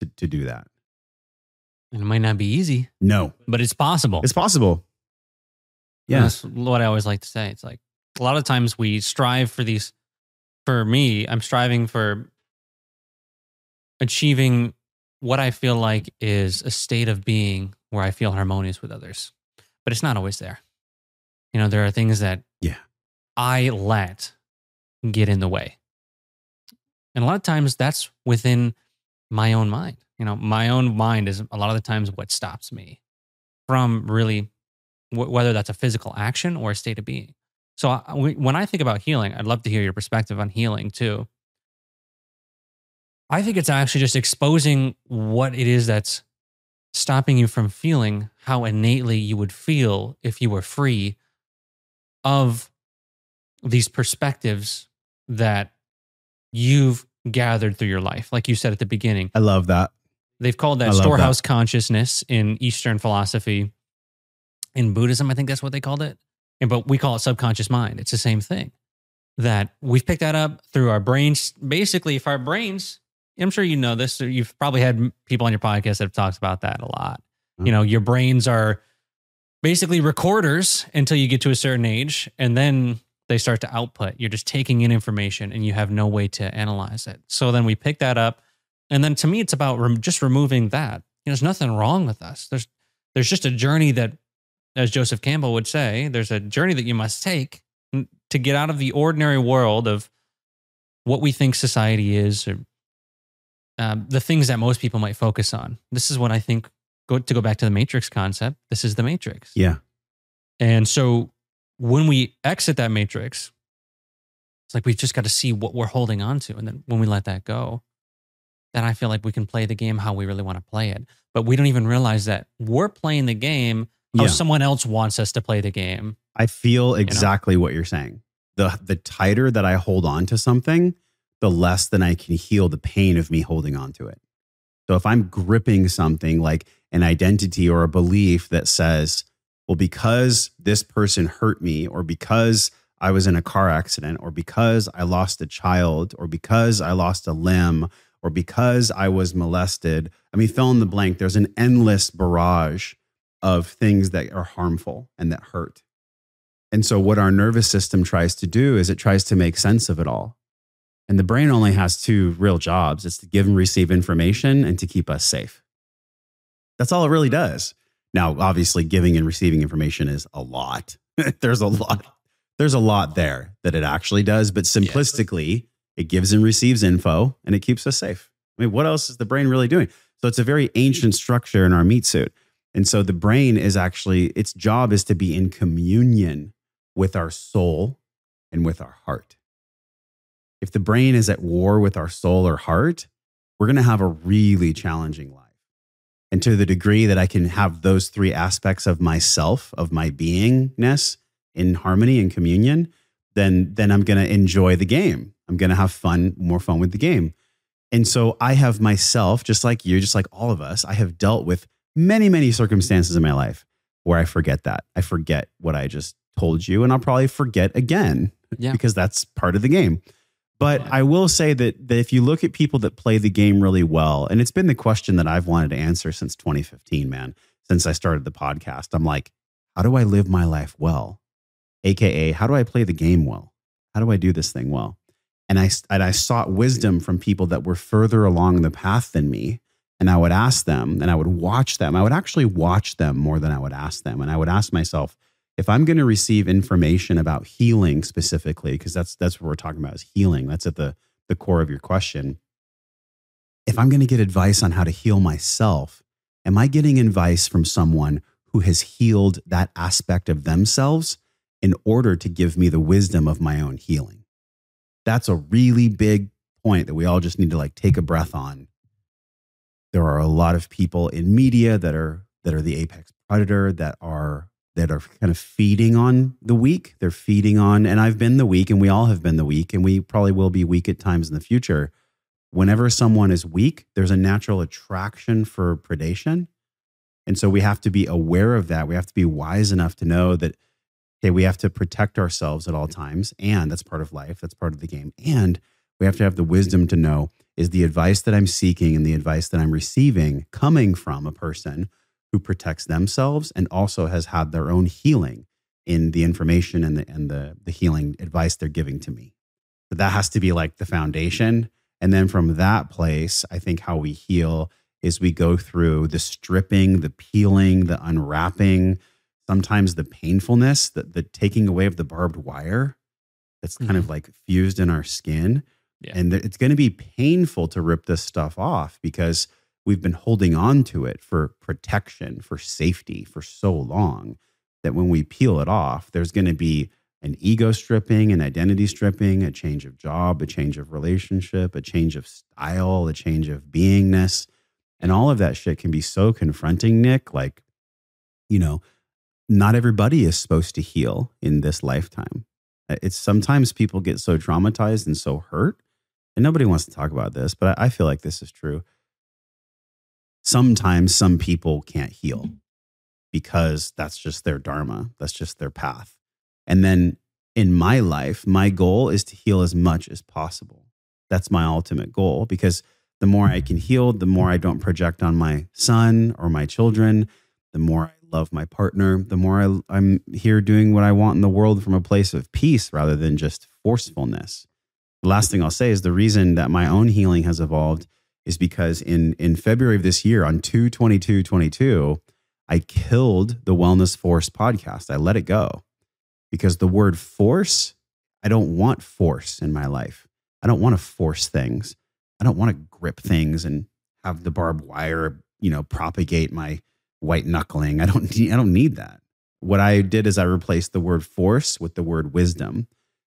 to, to do that.
And it might not be easy,
No,
but it's possible.
it's possible. Yeah.
That's what I always like to say. It's like a lot of times we strive for these. For me, I'm striving for achieving what I feel like is a state of being where I feel harmonious with others, but it's not always there. You know, there are things that
Yeah.
I let get in the way. And a lot of times that's within my own mind. You know, my own mind is a lot of the times what stops me from really wh- whether that's a physical action or a state of being. So I, we- when I think about healing, I'd love to hear your perspective on healing too. I think it's actually just exposing what it is that's stopping you from feeling how innately you would feel if you were free of these perspectives that you've gathered through your life. Like you said at the beginning,
I love that.
They've called that storehouse consciousness in Eastern philosophy. in Buddhism, I think that's what they called it. And but we call it subconscious mind. It's the same thing. That we've picked that up through our brains. Basically, if our brains, I'm sure you know this, you've probably had people on your podcast that have talked about that a lot.
Mhm.
You know, your brains are basically recorders until you get to a certain age, and then they start to output. You're just taking in information and you have no way to analyze it. So then we pick that up. And then to me, it's about rem- just removing that. You know, there's nothing wrong with us. There's there's just a journey that, as Joseph Campbell would say, there's a journey that you must take to get out of the ordinary world of what we think society is, or um, the things that most people might focus on. This is what I think. Go to go back to the Matrix concept. This is the Matrix.
Yeah.
And so when we exit that matrix, it's like we've just got to see what we're holding on to. And then when we let that go, then I feel like we can play the game how we really want to play it. But we don't even realize that we're playing the game how
Yeah.
someone else wants us to play the game.
I feel exactly what you're saying. The the tighter that I hold on to something, the less than I can heal the pain of me holding on to it. So if I'm gripping something like an identity or a belief that says, well, because this person hurt me, or because I was in a car accident, or because I lost a child, or because I lost a limb, or because I was molested, I mean, fill in the blank, there's an endless barrage of things that are harmful and that hurt. And so, what our nervous system tries to do is it tries to make sense of it all. And the brain only has two real jobs it's to give and receive information and to keep us safe. That's all it really does. Now, obviously, giving and receiving information is a lot. there's a lot. There's a lot there that it actually does, but simplistically, it gives and receives info and it keeps us safe. I mean, what else is the brain really doing? So it's a very ancient structure in our meat suit. And so the brain is actually, its job is to be in communion with our soul and with our heart. If the brain is at war with our soul or heart, we're going to have a really challenging life. And to the degree that I can have those three aspects of myself, of my beingness in harmony and communion, then, then I'm going to enjoy the game. I'm going to have fun, more fun with the game. And so I have myself, just like you, just like all of us, I have dealt with many, many circumstances in my life where I forget that. I forget what I just told you, and I'll probably forget again
Yeah.
because that's part of the game. But. I will say that, that if you look at people that play the game really well, and it's been the question that I've wanted to answer since 2015, man, since I started the podcast, I'm like, how do I live my life well? AKA, how do I play the game well? How do I do this thing well? And I, and I sought wisdom from people that were further along the path than me. And I would ask them and I would watch them. I would actually watch them more than I would ask them. And I would ask myself, if I'm going to receive information about healing specifically, because that's that's what we're talking about is healing. That's at the the core of your question. If I'm going to get advice on how to heal myself, am I getting advice from someone who has healed that aspect of themselves in order to give me the wisdom of my own healing? That's a really big point that we all just need to like take a breath on. There are a lot of people in media that are that are the apex predator that are that are kind of feeding on the weak. They're feeding on, and I've been the weak, and we all have been the weak, and we probably will be weak at times in the future. Whenever someone is weak, there's a natural attraction for predation. And so we have to be aware of that. We have to be wise enough to know that, okay, we have to protect ourselves at all times. And that's part of life, that's part of the game. And we have to have the wisdom to know is the advice that I'm seeking and the advice that I'm receiving coming from a person who protects themselves and also has had their own healing in the information and the and the the healing advice they're giving to me. So that has to be like the foundation. And then from that place, I think how we heal is we go through the stripping, the peeling, the unwrapping, sometimes the painfulness, the, the taking away of the barbed wire that's kind of mm-hmm. like fused in our skin.
Yeah.
And th- it's going to be painful to rip this stuff off because we've been holding on to it for protection, for safety for so long that when we peel it off, there's going to be an ego stripping, an identity stripping, a change of job, a change of relationship, a change of style, a change of beingness. And all of that shit can be so confronting, Nick. Like, you know, not everybody is supposed to heal in this lifetime. Uh, It's sometimes people get so traumatized and so hurt, and nobody wants to talk about this, but I I feel like this is true. Sometimes some people can't heal. because that's just their dharma, that's just their path. And then in my life, my goal is to heal as much as possible. That's my ultimate goal because the more I can heal, the more I don't project on my son or my children, the more I love my partner, the more I, am here doing what I want in the world from a place of peace rather than just forcefulness. The last thing I'll say is the reason that my own healing has evolved is because in, in February of this year, on 2 22 22, I killed the Wellness Force podcast. I let it go because the word force, I don't want force in my life. I don't want to force things. I don't want to grip things and have the barbed wire, you know, propagate my white knuckling. I don't need, I don't need that. What I did is I replaced the word force with the word wisdom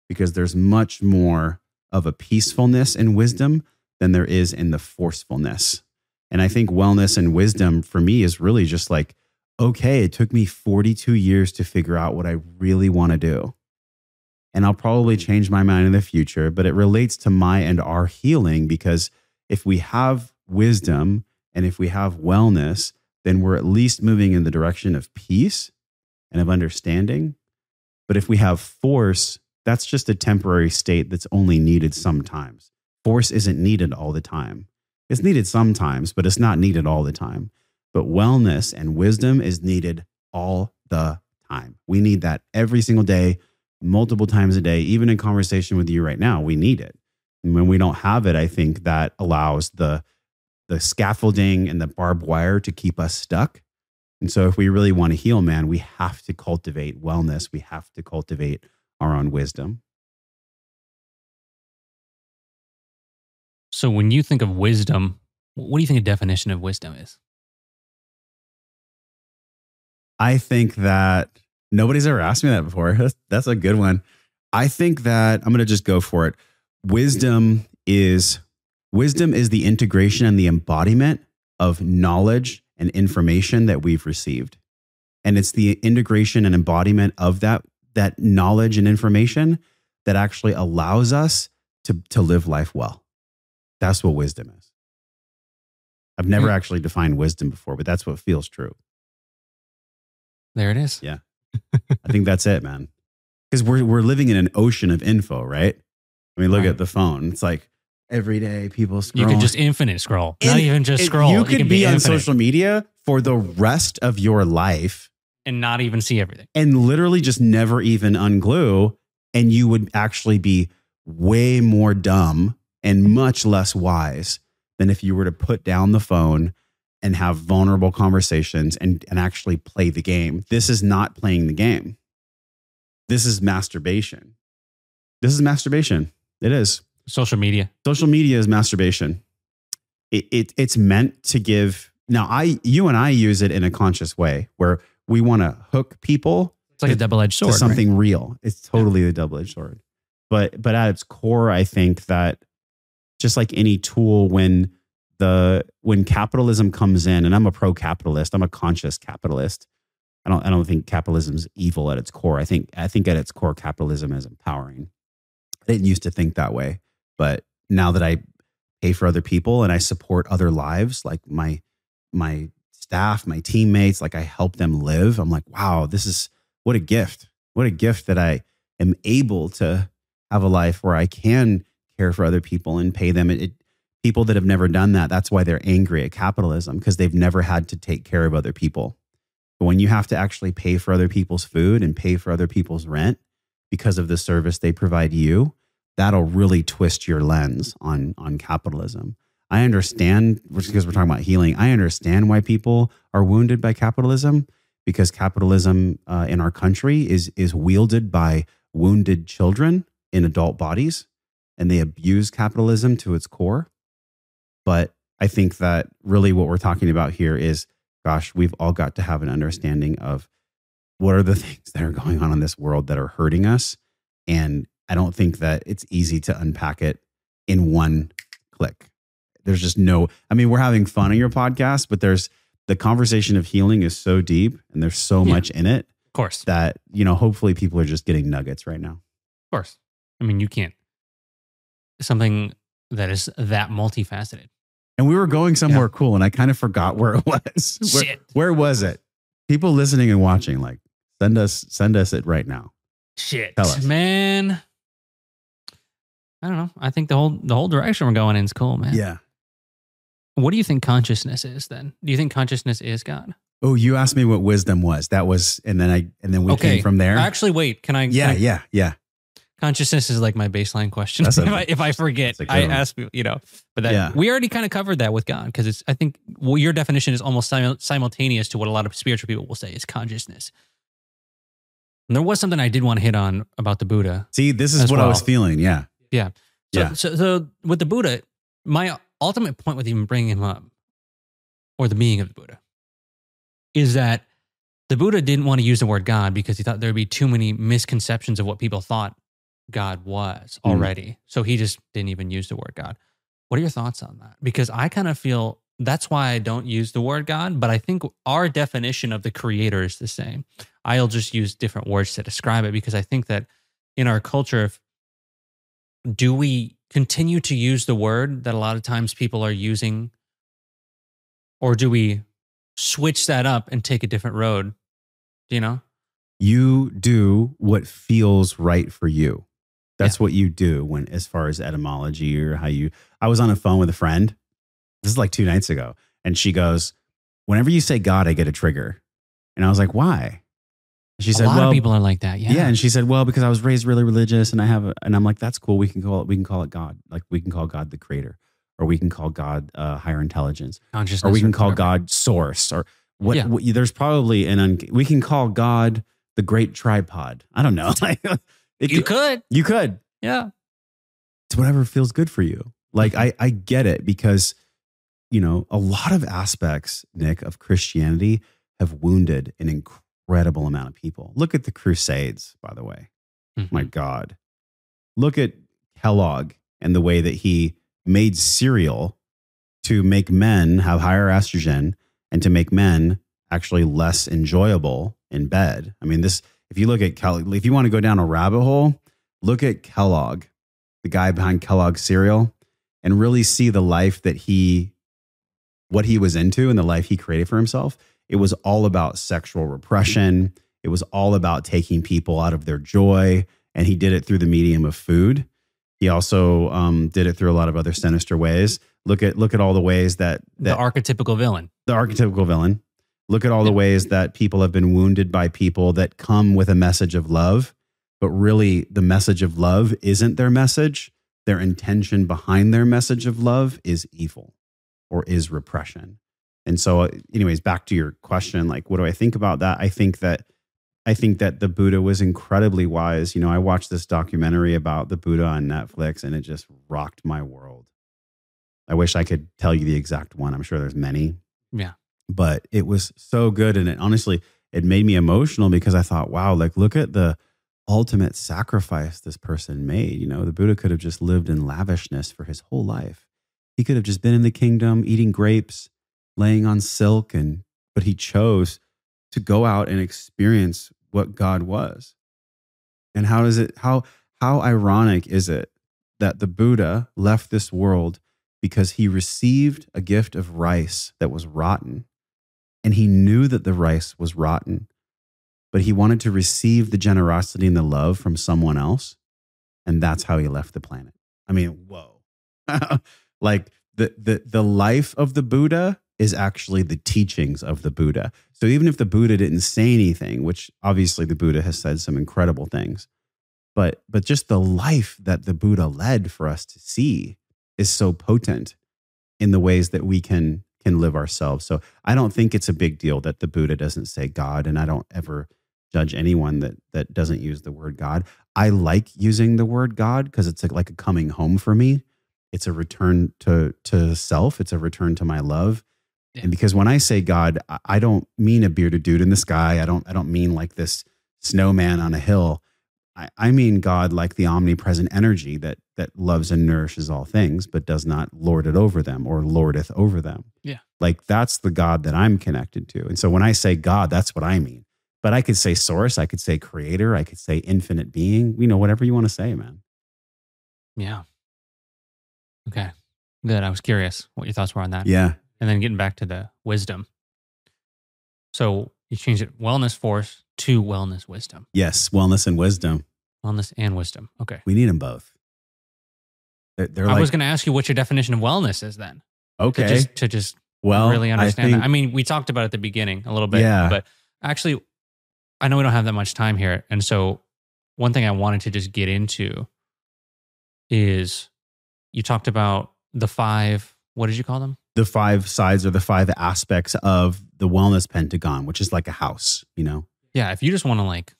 because there's much more of a peacefulness in wisdom than there is in the forcefulness. And I think wellness and wisdom for me is really just like, okay, it took me 42 years to figure out what I really want to do. And I'll probably mm. change my mind in the future, but it relates to my and our healing because if we have wisdom and if we have wellness, then we're at least moving in the direction of peace and of understanding. But if we have force, that's just a temporary state that's only needed sometimes. Force isn't needed all the time. It's needed sometimes, but it's not needed all the time. But wellness and wisdom is needed all the time. We need that every single day, multiple times a day, even in conversation with you right now. We need it. And when we don't have it, I think that allows the the scaffolding and the barbed wire to keep us stuck. And so, if we really want to heal, man, we have to cultivate wellness. We have to cultivate our own wisdom.
So, when you think of wisdom, what do you think a definition of wisdom is?
I think that nobody's ever asked me that before. That's, that's a good one. I think that I'm going to just go for it. Wisdom is Wisdom is the integration and the embodiment of knowledge and information that we've received. And it's the integration and embodiment of that, that knowledge and information that actually allows us to, to live life well. That's what wisdom is. I've never mm. actually defined wisdom before, but that's what feels true.
There it is.
Yeah. I think that's it, man. Because we're, we're living in an ocean of info, right? I mean, look right. at the phone. It's like every day people scroll.
You could just infinite scroll, not even just scroll.
You could be, be on social media for the rest of your life
and not even see everything,
and literally just never even unglue, and you would actually be way more dumb and much less wise than if you were to put down the phone and have vulnerable conversations and, and actually play the game. This is not playing the game. This is masturbation. This is masturbation. It is.
Social media.
Social media is masturbation. It, it it's meant to give. Now, I you and I use it in a conscious way where we want to hook people.
It's like to, a double edged sword.
something
right?
real. It's totally yeah. a double edged sword. But but at its core, I think that just like any tool, when the when capitalism comes in, and I'm a pro capitalist, I'm a conscious capitalist. I don't I don't think capitalism's evil at its core. I think I think at its core, capitalism is empowering. I didn't used to think that way. But now that I pay for other people and I support other lives, like my my staff, my teammates, like I help them live, I'm like, wow, this is what a gift. What a gift that I am able to have a life where I can care for other people and pay them. It, it people that have never done that, that's why they're angry at capitalism because they've never had to take care of other people. But when you have to actually pay for other people's food and pay for other people's rent because of the service they provide you, that'll really twist your lens on on capitalism. I understand because we're talking about healing. I understand why people are wounded by capitalism because capitalism uh, in our country is is wielded by wounded children in adult bodies, and they abuse capitalism to its core. But I think that really what we're talking about here is, gosh, we've all got to have an understanding of what are the things that are going on in this world that are hurting us, and I don't think that it's easy to unpack it in one click. There's just no, I mean, we're having fun on your podcast, but there's the conversation of healing is so deep and there's so yeah. much in it.
Of course.
That, you know, hopefully people are just getting nuggets right now.
Of course. I mean, you can't, something that is that multifaceted.
And we were going somewhere yeah. cool and I kind of forgot where it was. Where,
Shit.
where was it? People listening and watching, like send us send us it right now.
Shit,
Tell us.
man. I don't know. I think the whole the whole direction we're going in is cool, man.
Yeah.
What do you think consciousness is then? Do you think consciousness is God?
Oh, you asked me what wisdom was. That was, and then I, and then we
Okay.
came from there.
Actually, wait. Can I?
yeah,
can I-
yeah, yeah.
Consciousness is like my baseline question. If, I, if I forget,
that's a good
I
one.
ask you. You know, but that
Yeah.
we already kind of covered that with God because it's. I think well, your definition is almost simu- simultaneous to what a lot of spiritual people will say is consciousness. And there was something I did want to hit on about the Buddha.
See, this is what I was feeling. Yeah.
So,
Yeah.
so, so with the Buddha, my ultimate point with even bringing him up, or the being of the Buddha, is that the Buddha didn't want to use the word God because he thought there would be too many misconceptions of what people thought God was
Mm.
already. So he just didn't even use the word God. What are your thoughts on that? Because I kind of feel that's why I don't use the word God, but I think our definition of the creator is the same. I'll just use different words to describe it because I think that in our culture, if do we continue to use the word that a lot of times people are using or do we switch that up and take a different road do you know
You do what feels right for you. That's what you do when, as far as etymology or how you. I was on a phone with a friend. This is like two nights ago, and she goes, "Whenever you say God, I get a trigger," and I was like, "Why?" She
a
said,
lot
"Well,
of people are like that yeah
Yeah. and she said, "Well, because I was raised really religious, and I have," a, and I'm like, "That's cool. We can call it. We can call it God. Like we can call God the Creator, or we can call God uh, higher intelligence,
consciousness
or we can call
whatever.
God Source, or what?
Yeah.
what there's probably an. Un, we can call God the Great Tripod. I don't know. It
you
could- you could.
yeah
It's whatever feels good for you. Like
Mm-hmm.
I, I get it because, you know, a lot of aspects, Nick, of Christianity have wounded an incredible amount of people. Look at the Crusades, by the way.
Mhm.
My God. Look at Kellogg and the way that he made cereal to make men have higher estrogen and to make men actually less enjoyable in bed. I mean, this, if you look at Kellogg, if you want to go down a rabbit hole, look at Kellogg, the guy behind Kellogg cereal, and really see the life that he, what he was into and the life he created for himself. It was all about sexual repression. It was all about taking people out of their joy. And he did it through the medium of food. He also um, did it through a lot of other sinister ways. Look at look at all the ways that
the archetypical villain
the archetypical villain. Look at all the ways that people have been wounded by people that come with a message of love, but really the message of love isn't their message. Their intention behind their message of love is evil or is repression. And so, uh, anyways, back to your question, like, what do I think about that? I think that I think that the Buddha was incredibly wise. You know, I watched this documentary about the Buddha on Netflix and it just rocked my world. I wish I could tell you the exact one. I'm sure there's many.
Yeah.
But it was so good. And it honestly, it made me emotional because I thought, wow, like, look at the ultimate sacrifice this person made. You know, the Buddha could have just lived in lavishness for his whole life. He could have just been in the kingdom, eating grapes, laying on silk, and but he chose to go out and experience what God was. And how is it how how ironic is it that the Buddha left this world because he received a gift of rice that was rotten and he knew that the rice was rotten but he wanted to receive the generosity and the love from someone else and that's how he left the planet. I mean, whoa. like the the the life of the Buddha is actually the teachings of the Buddha. So even if the Buddha didn't say anything, which obviously the Buddha has said some incredible things, but but just the life that the Buddha led for us to see is so potent in the ways that we can can live ourselves. So I don't think it's a big deal that the Buddha doesn't say God and I don't ever judge anyone that that doesn't use the word God. I like using the word God because it's like, a coming home for me. It's a return to to self. It's a return to my love.
Yeah.
And because when I say God, I- I don't mean a bearded dude in the sky. I don't I don't mean like this snowman on a hill. I, I mean God like the omnipresent energy that that loves and nourishes all things, but does not lord it over them or lordeth over them.
Yeah.
Like that's the God that I'm connected to. And so when I say God, that's what I mean. But I could say source, I could say creator, I could say infinite being, you know, whatever you want to say, man.
yeah okay good i was curious what your thoughts were on that
Yeah.
and then getting back to the wisdom so You changed it wellness force to wellness wisdom.
Yes, wellness and wisdom.
Wellness and wisdom. Okay.
We need them both. They're, they're
I
like
was going to ask you what your definition of wellness is then. To
okay.
just, to just
well,
really understand
I think,
that. I mean, we talked about it at the beginning a little bit,
Yeah.
but actually, I know we don't have that much time here. And so, one thing I wanted to just get into is you talked about the five, what did you call them?
the five sides or the five aspects of the wellness pentagon, which is like a house. You know.
Yeah. If you just want to like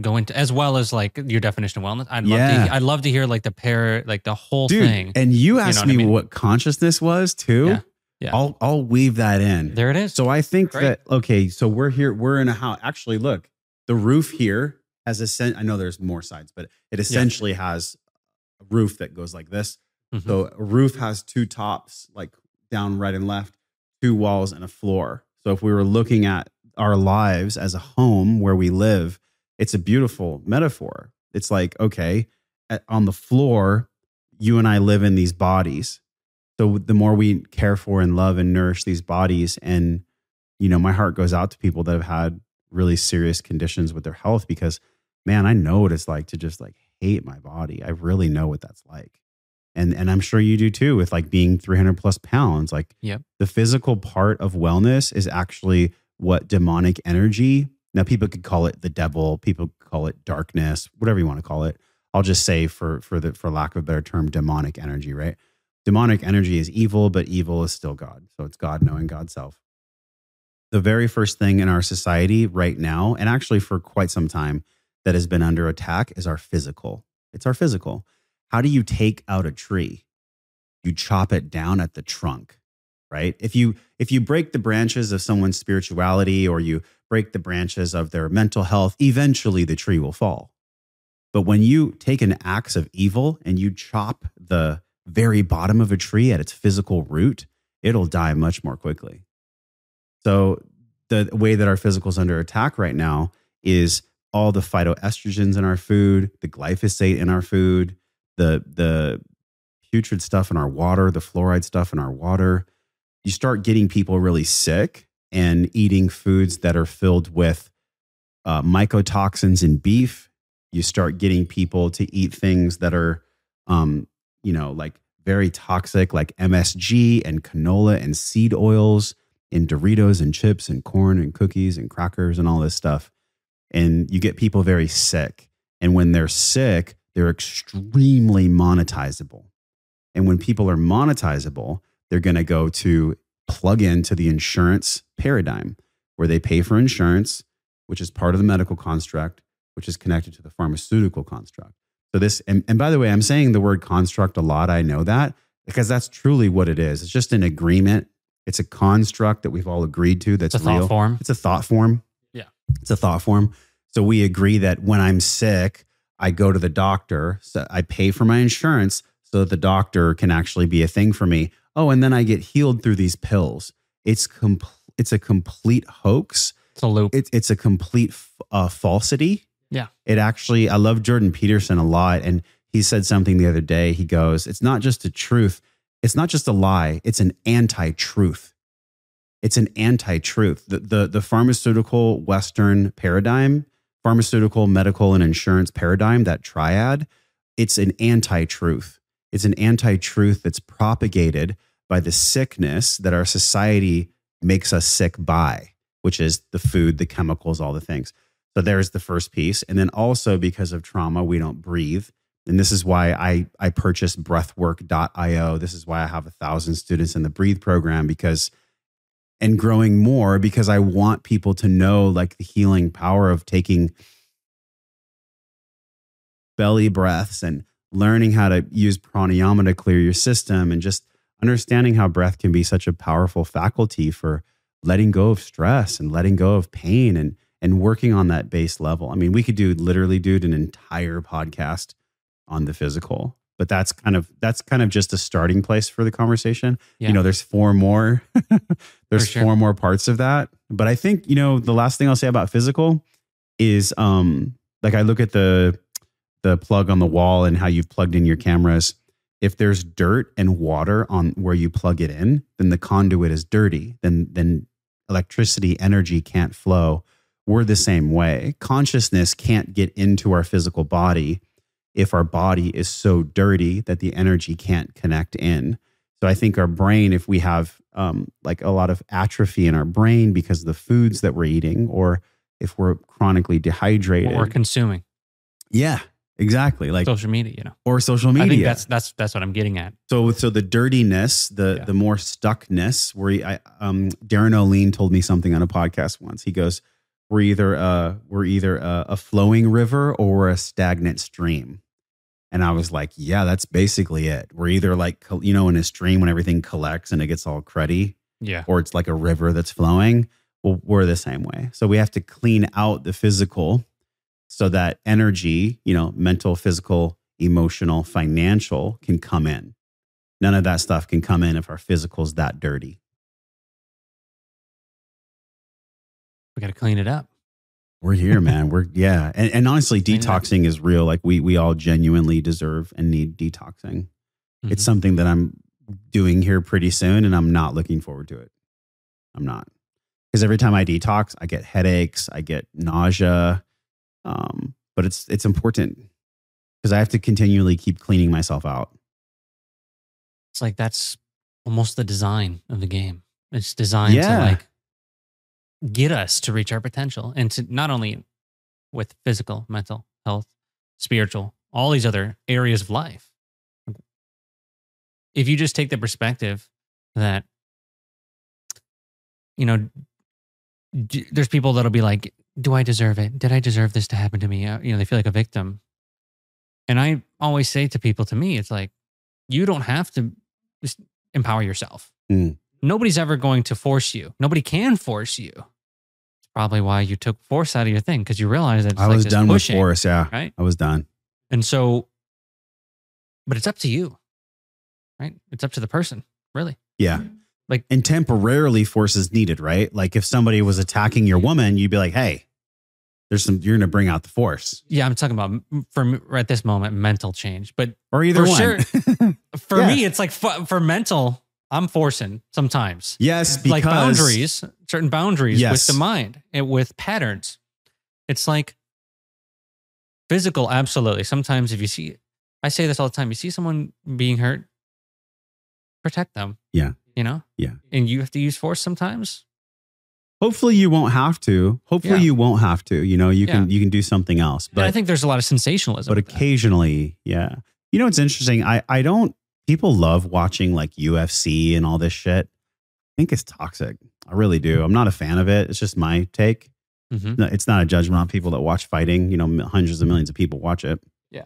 go into, as well as like your definition of wellness, I'd love
Yeah.
to, I'd love to hear like the pair, like the whole
Dude,
thing.
and you asked
what I
me
mean?
what consciousness was too.
Yeah. Yeah.
I'll I'll weave that in.
There it is.
So I think
Great.
that okay, so we're here, we're in a house. Actually, look, the roof here has a I know there's more sides, but it essentially has a roof that goes like this.
Mhm.
So a roof has two tops, like down right and left, two walls and a floor. So if we were looking at our lives as a home where we live, it's a beautiful metaphor. It's like, okay, at, on the floor, you and I live in these bodies. So the more we care for and love and nourish these bodies, and you know, my heart goes out to people that have had really serious conditions with their health because, man, I know what it's like to just like hate my body. I really know what that's like, and and I'm sure you do too with like being 300 plus pounds. Like,
Yep.
the physical part of wellness is actually what demonic energy. Now, people could call it the devil. People could call it darkness, whatever you want to call it. I'll just say, for for the for lack of a better term, demonic energy. Right? Demonic energy is evil, but evil is still God. So it's God knowing God's self. The very first thing in our society right now, and actually for quite some time, that has been under attack is our physical. It's our physical. How do you take out a tree? You chop it down at the trunk, right? If you if you break the branches of someone's spirituality or you break the branches of their mental health, eventually the tree will fall. But when you take an axe of evil and you chop the very bottom of a tree at its physical root, it'll die much more quickly. So the way that our physical is under attack right now is all the phytoestrogens in our food, the glyphosate in our food, the the putrid stuff in our water, the fluoride stuff in our water. You start getting people really sick and eating foods that are filled with uh, mycotoxins in beef. You start getting people to eat things that are, um, you know, like very toxic, like MSG and canola and seed oils in Doritos and chips and corn and cookies and crackers and all this stuff. And you get people very sick. And when they're sick, they're extremely monetizable. And when people are monetizable, they're going to go to plug into the insurance paradigm where they pay for insurance, which is part of the medical construct, which is connected to the pharmaceutical construct. So, this, and, and by the way, I'm saying the word construct a lot. I know that because that's truly what it is. It's just an agreement, it's a construct that we've all agreed to that's
it's a thought
real.
form.
It's a thought form.
Yeah.
It's a thought form. So we agree that when I'm sick, I go to the doctor. So I pay for my insurance so that the doctor can actually be a thing for me. Oh, and then I get healed through these pills. It's com- it's a complete hoax.
It's a loop.
It's it's a complete uh, falsity.
Yeah.
It actually I love Jordan Peterson a lot and he said something the other day. He goes, "It's not just a truth. It's not just a lie. It's an anti-truth." It's an anti-truth. The, the the pharmaceutical Western paradigm, pharmaceutical, medical, and insurance paradigm, that triad, it's an anti-truth. It's an anti-truth that's propagated by the sickness that our society makes us sick by, which is the food, the chemicals, all the things. So there's the first piece. And then also because of trauma, we don't breathe. And this is why I, I purchased breathwork.io. This is why I have a thousand students in the breathe program because and growing more because I want people to know like the healing power of taking belly breaths and learning how to use pranayama to clear your system and just understanding how breath can be such a powerful faculty for letting go of stress and letting go of pain and and working on that base level. I mean, we could do literally do an entire podcast on the physical, but that's kind of that's kind of just a starting place for the conversation.
Yeah.
You know, there's four more there's
sure.
four more parts of that. But I think, you know, the last thing I'll say about physical is um like I look at the the plug on the wall and how you've plugged in your cameras. If there's dirt and water on where you plug it in, then the conduit is dirty. Then then electricity, energy can't flow. We're the same way. Consciousness can't get into our physical body if our body is so dirty that the energy can't connect in. So I think our brain, if we have um, like a lot of atrophy in our brain because of the foods that we're eating, or if we're chronically dehydrated,
What we're consuming.
yeah, exactly, like
social media, you know.
or social media.
I think that's that's that's what I'm getting at.
So, so the dirtiness, the
Yeah.
the more stuckness. Where he- I, um, Darin Olien told me something on a podcast once. He goes, "We're either uh, we're either a, a flowing river or a stagnant stream." And I was like, "Yeah, that's basically it. We're either like you know in a stream when everything collects and it gets all cruddy,
Yeah.
or it's like a river that's flowing. Well, we're the same way. So we have to clean out the physical so that energy, you know, mental, physical, emotional, financial can come in. None of that stuff can come in if our physical's that dirty.
We got to clean it up.
We're here, man. We're yeah. And, and honestly,
Clean it up.
detoxing is real. Like we we all genuinely deserve and need detoxing. It's
Mhm.
something that I'm doing here pretty soon and I'm not looking forward to it. I'm not. Because every time I detox, I get headaches, I get nausea. Um, but it's it's important because I have to continually keep cleaning myself out.
It's like that's almost the design of the game. It's designed
Yeah.
to like get us to reach our potential and to not only with physical, mental health, spiritual, all these other areas of life. If you just take the perspective that, you know, d- there's people that'll be like, do I deserve it? Did I deserve this to happen to me? Uh, You know, they feel like a victim. And I always say to people, to me, it's like, you don't have to just empower yourself.
Mm.
Nobody's ever going to force you. Nobody can force you. It's probably why you took force out of your thing because you realized that it's
I was done
pushing,
with force. Yeah,
right?
I was done.
And so, but it's up to you, right? It's up to the person, really.
Yeah.
Like-
and temporarily force is needed, right? Like if somebody was attacking your woman, you'd be like, "Hey, there's some. You're going to bring out the force."
Yeah, I'm talking about for right this moment mental change, but
Or either
For
one.
sure. for
Yeah.
me, it's like for, for mental. I'm forcing sometimes.
yes, because
like boundaries, certain boundaries
Yes.
with the mind and with patterns. It's like physical, absolutely. Sometimes if you see, I say this all the time, you see someone being hurt, protect them.
Yeah.
You know?
Yeah.
And you have to use force sometimes.
Hopefully you won't have to. Hopefully
Yeah.
you won't have to. You know, you can you can do something else.
But I think there's a lot of sensationalism.
but occasionally, yeah. You know what's interesting? I I don't people love watching like UFC and all this shit. I think it's toxic. I really do. I'm not a fan of it. It's just my take.
Mhm.
No, it's not a judgment on people that watch fighting. You know, hundreds of millions of people watch it.
Yeah.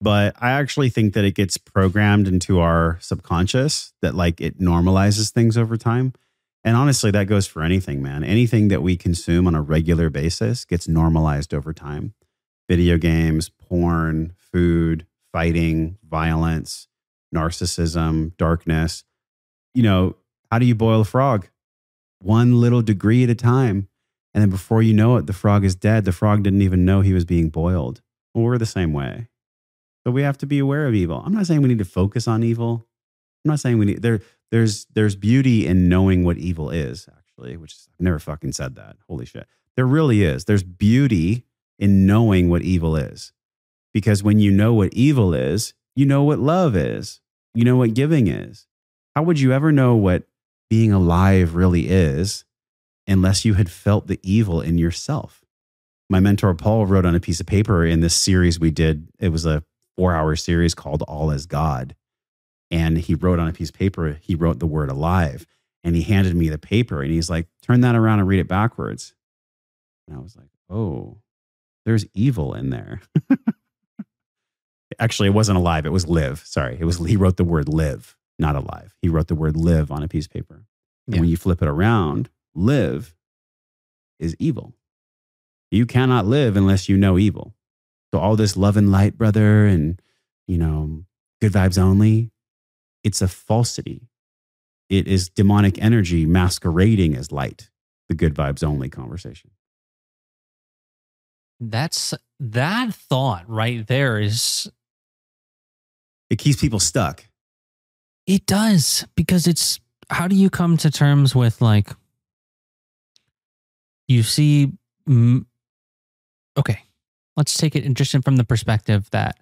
But I actually think that it gets programmed into our subconscious that like it normalizes things over time. And honestly, that goes for anything, man. Anything that we consume on a regular basis gets normalized over time. Video games, porn, food, fighting, violence, narcissism, darkness. You know, how do you boil a frog? One little degree at a time. And then before you know it, the frog is dead. The frog didn't even know he was being boiled. Well, we're the same way. So we have to be aware of evil. I'm not saying we need to focus on evil. I'm not saying we need there. There's there's beauty in knowing what evil is, actually, which I've never fucking said that. Holy shit. There really is. There's beauty in knowing what evil is. Because when you know what evil is, you know what love is. You know what giving is. How would you ever know what being alive really is unless you had felt the evil in yourself? My mentor Paul wrote on a piece of paper in this series we did. It was a four hour series called All as God. And he wrote on a piece of paper, he wrote the word alive and he handed me the paper and he's like, turn that around and read it backwards. And I was like, oh, there's evil in there. Actually, it wasn't alive. It was live. Sorry. It was, he wrote the word live, not alive. He wrote the word live on a piece of paper. And
Yeah.
when you flip it around, live is evil. You cannot live unless you know evil. So all this love and light, brother, and you know, good vibes only, it's a falsity. It is demonic energy masquerading as light, the good vibes only conversation.
That's that thought right there is
It keeps people stuck.
It does because it's how do you come to terms with like you see, okay, let's take it just from the perspective that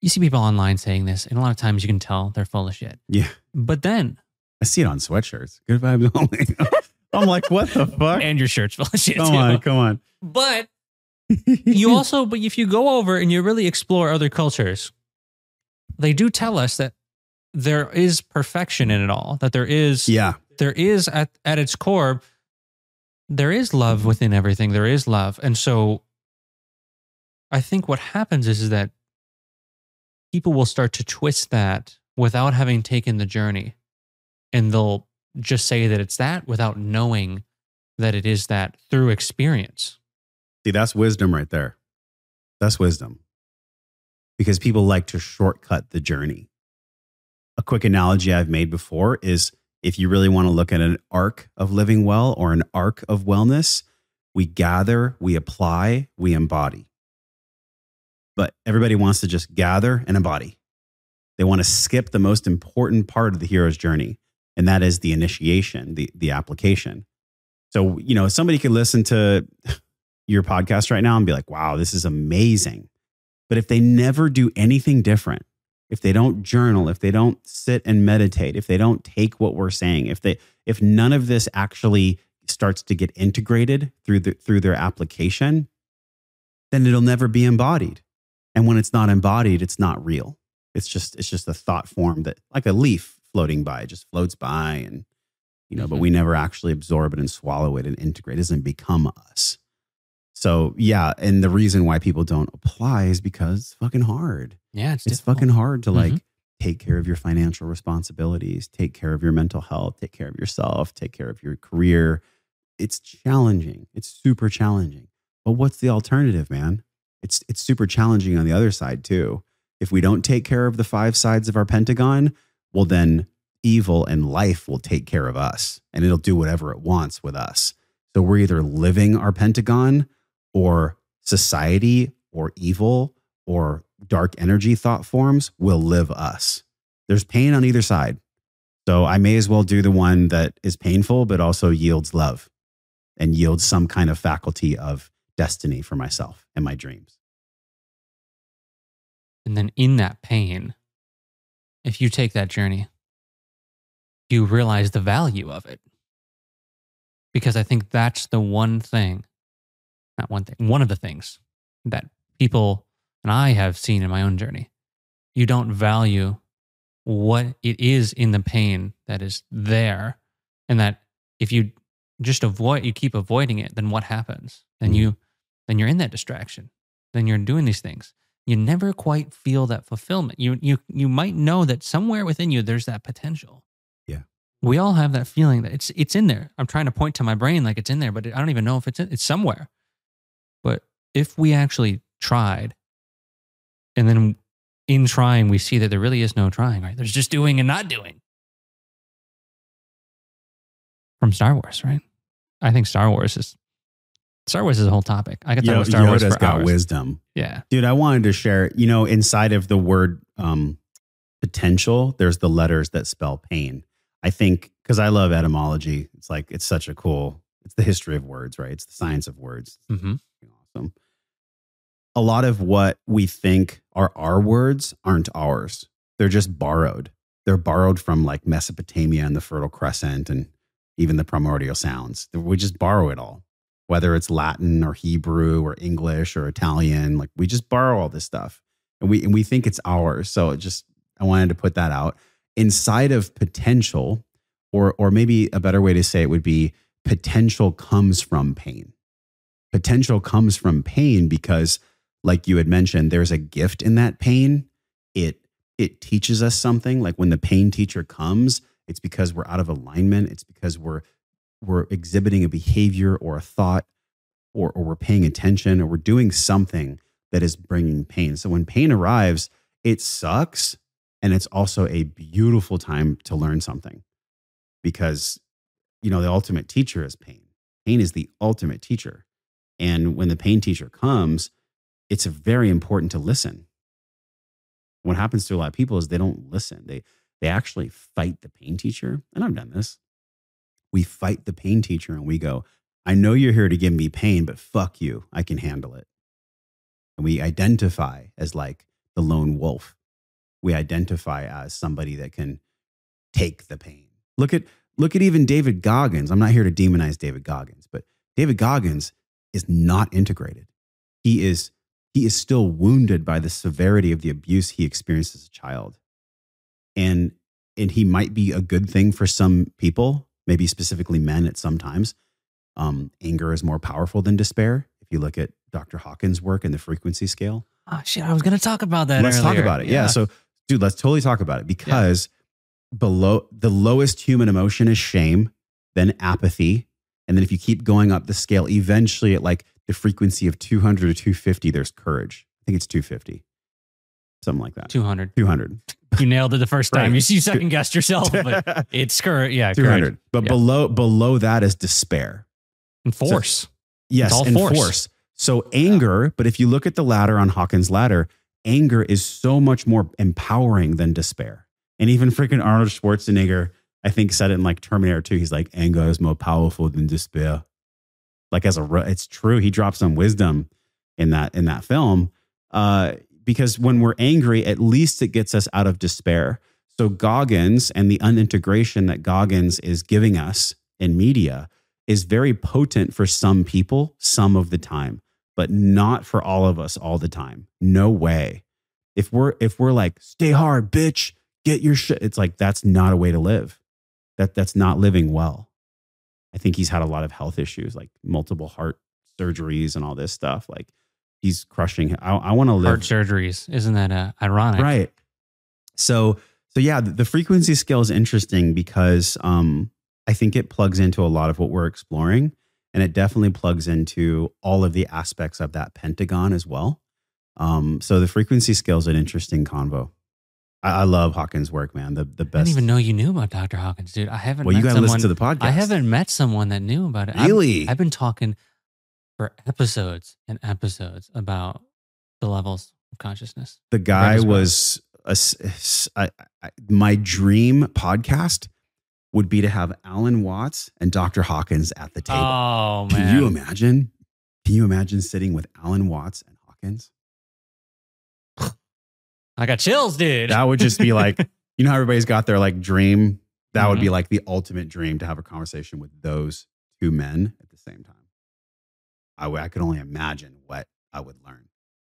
you see people online saying this, and a lot of times you can tell they're full of shit.
Yeah.
But then,
I see it on sweatshirts. Good vibes only. I'm like, what the fuck?
and your shirt's full of shit
come
too.
on, come on.
But you also, but if you go over and you really explore other cultures, they do tell us that there is perfection in it all. That there is,
yeah,
there is at at its core, there is love within everything. There is love, and so I think what happens is, is that people will start to twist that without having taken the journey, and they'll just say that it's that without knowing that it is that through experience.
See, that's wisdom right there. That's wisdom. Because people like to shortcut the journey. A quick analogy I've made before is if you really want to look at an arc of living well or an arc of wellness, we gather, we apply, we embody. But everybody wants to just gather and embody. They want to skip the most important part of the hero's journey, and that is the initiation, the, the application. So, you know, somebody could listen to your podcast right now and be like, wow, this is amazing. But if they never do anything different, if they don't journal, if they don't sit and meditate, if they don't take what we're saying, if they if none of this actually starts to get integrated through the through their application, then it'll never be embodied. And when it's not embodied, it's not real. It's just it's just a thought form that like a leaf floating by, it just floats by and you know, but
Mhm.
we never actually absorb it and swallow it and integrate. It doesn't become us. So yeah, and the reason why people don't apply is because it's fucking hard.
Yeah, it's,
It's fucking hard to like
Mhm.
take care of your financial responsibilities, take care of your mental health, take care of yourself, take care of your career. It's challenging. It's super challenging. But what's the alternative, man? It's it's super challenging on the other side too. If we don't take care of the five sides of our pentagon, well then evil and life will take care of us and it'll do whatever it wants with us. So we're either living our pentagon or society or evil or dark energy thought forms will live us. There's pain on either side. So I may as well do the one that is painful, but also yields love and yields some kind of faculty of destiny for myself and my dreams.
And then in that pain, if you take that journey, you realize the value of it. Because I think that's the one thing, not one thing, one of the things that people and I have seen in my own journey. You don't value what it is in the pain that is there. And that if you just avoid, you keep avoiding it, then what happens? Then you, mm-hmm. then you're in that distraction. Then you're doing these things you never quite feel that fulfillment. You you you might know that somewhere within you there's that potential.
Yeah.
We all have that feeling that it's it's in there. I'm trying to point to my brain like it's in there, but I don't even know if it's in, it's somewhere. But if we actually tried and then in trying we see that there really is no trying, right? There's just doing and not doing. From Star Wars, right? I think Star Wars is Star Wars is a whole topic. I could talk about Star Wars
Yoda's
for
got
hours.
wisdom.
Yeah.
Dude, I wanted to share, you know, inside of the word um, potential, there's the letters that spell pain. I think because I love etymology, it's like, it's such a cool, it's the history of words, right? It's the science of words.
hmm
Awesome. A lot of what we think are our words aren't ours, they're just borrowed. They're borrowed from like Mesopotamia and the Fertile Crescent and even the primordial sounds. We just borrow it all whether it's Latin or Hebrew or English or Italian. Like we just borrow all this stuff and we and we think it's ours. So it just I wanted to put that out. Inside of potential, or or maybe a better way to say it would be potential comes from pain. Potential comes from pain because, like you had mentioned, there's a gift in that pain. It it teaches us something. Like when the pain teacher comes, it's because we're out of alignment. It's because we're we're exhibiting a behavior or a thought or, or we're paying attention or we're doing something that is bringing pain. So when pain arrives, it sucks. And it's also a beautiful time to learn something because, you know, the ultimate teacher is pain. Pain is the ultimate teacher. And when the pain teacher comes, it's very important to listen. What happens to a lot of people is they don't listen. They they actually fight the pain teacher. And I've done this we fight the pain teacher and we go, I know you're here to give me pain, but fuck you. I can handle it. And we identify as like the lone wolf. We identify as somebody that can take the pain. Look at look at even David Goggins. I'm not here to demonize David Goggins, but David Goggins is not integrated. He is he is still wounded by the severity of the abuse he experienced as a child. And and he might be a good thing for some people, maybe specifically men at some times. Um, anger is more powerful than despair. If you look at Dr. Hawkins' work in the frequency scale,
Oh shit! I was gonna talk about that.
let's talk about it. Yeah. So, dude, let's totally talk about it because below the lowest human emotion is shame, then apathy, and then if you keep going up the scale, eventually it like the frequency of 200 or 250, there's courage. I think it's 250, something like that.
two hundred.
200.
You nailed it the first time. You, you second guessed yourself, but it's courage. Yeah,
200.
courage.
But
Yeah.
below below that is despair.
and force.
Yes,
all
and
force.
force. So anger, but if you look at the ladder on Hawkins' ladder, anger is so much more empowering than despair. And even freaking Arnold Schwarzenegger, I think, said it in like Terminator 2. He's like, anger is more powerful than despair. Like as a, it's true. He drops some wisdom in that in that film, uh, because when we're angry, at least it gets us out of despair. So Goggins and the unintegration that Goggins is giving us in media is very potent for some people some of the time but not for all of us all the time no way if we're if we're like stay hard bitch get your shit it's like that's not a way to live that that's not living well i think he's had a lot of health issues like multiple heart surgeries and all this stuff like he's crushing i, I want to live
Heart surgeries. Isn't that uh, ironic?
Right. So so yeah, the, the frequency scale is interesting because um, I think it plugs into a lot of what we're exploring, and it definitely plugs into all of the aspects of that pentagon as well. Um, so the frequency scale is an interesting convo. I, I love Hawkins' work, man. The the best.
I didn't even know you knew about Dr. Hawkins, dude. I haven't.
well, you
met
got to listen to the podcast.
I haven't met someone that knew about it. I've-
really.
I've been talking for episodes and episodes about the levels of consciousness.
the guy
as well.
was a, my dream podcast would be to have Alan Watts and Dr. Hawkins at the table.
Oh man.
Can you imagine? Can you imagine sitting with Alan Watts and Hawkins?
I got chills, dude.
That would just be like, you know how everybody's got their like dream? That would be
Mm-hmm.
like the ultimate dream to have a conversation with those two men at the same time. I I could only imagine what I would learn.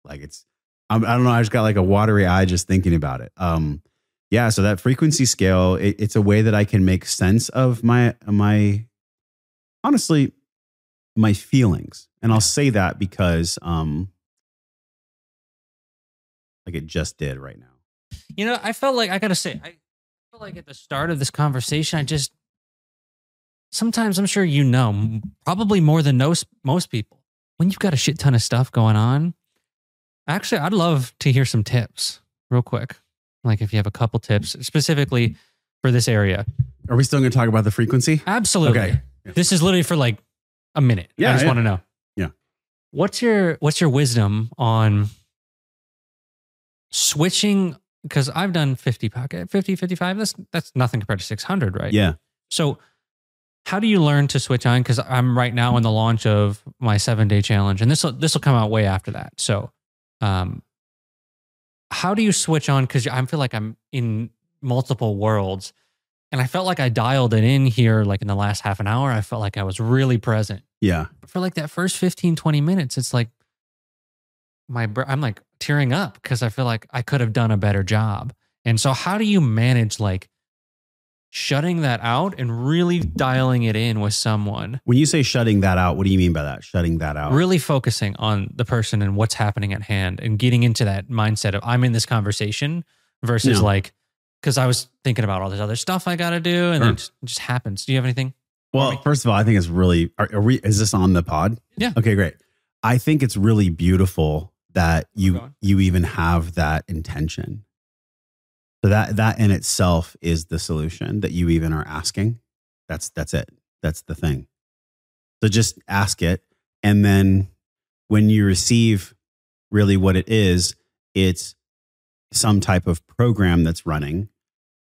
Like it's, I'm, I don't know. I just got like a watery eye just thinking about it. Um, yeah. So that frequency scale, it, it's a way that I can make sense of my my, honestly, my feelings, and I'll say that because, um, like it just did right now.
You know, I felt like I gotta say, I felt like at the start of this conversation, I just sometimes I'm sure you know, probably more than most most people, when you've got a shit ton of stuff going on. Actually, I'd love to hear some tips, real quick. Like if you have a couple tips specifically for this area.
Are we still going to talk about the frequency?
Absolutely.
Okay. Yeah.
This is literally for like a minute.
Yeah,
I just
yeah.
want to know.
Yeah.
What's your what's your wisdom on switching because I've done 50 pocket 50 55 that's that's nothing compared to 600, right?
Yeah.
So how do you learn to switch on cuz I'm right now in the launch of my 7-day challenge and this will this will come out way after that. So um how do you switch on cuz I feel like I'm in multiple worlds and I felt like I dialed it in here like in the last half an hour. I felt like I was really present.
Yeah.
But for like that first 15, 20 minutes, it's like my I'm like tearing up because I feel like I could have done a better job. And so how do you manage like shutting that out and really dialing it in with someone,
When you say shutting that out, what do you mean by that? Shutting that out?
really focusing on the person and what's happening at hand and getting into that mindset of I'm in this conversation versus
Yeah.
like because I was thinking about all this other stuff I got to do and then
Sure.
it just, it just happens. Do you have anything?
Well, first of all, I think it's really. Are, are we? Is this on the pod?
Yeah.
Okay, great. I think it's really beautiful that you you even have that intention. So that that in itself is the solution that you even are asking. That's that's it. That's the thing. So just ask it, and then when you receive really what it is, it's some type of program that's running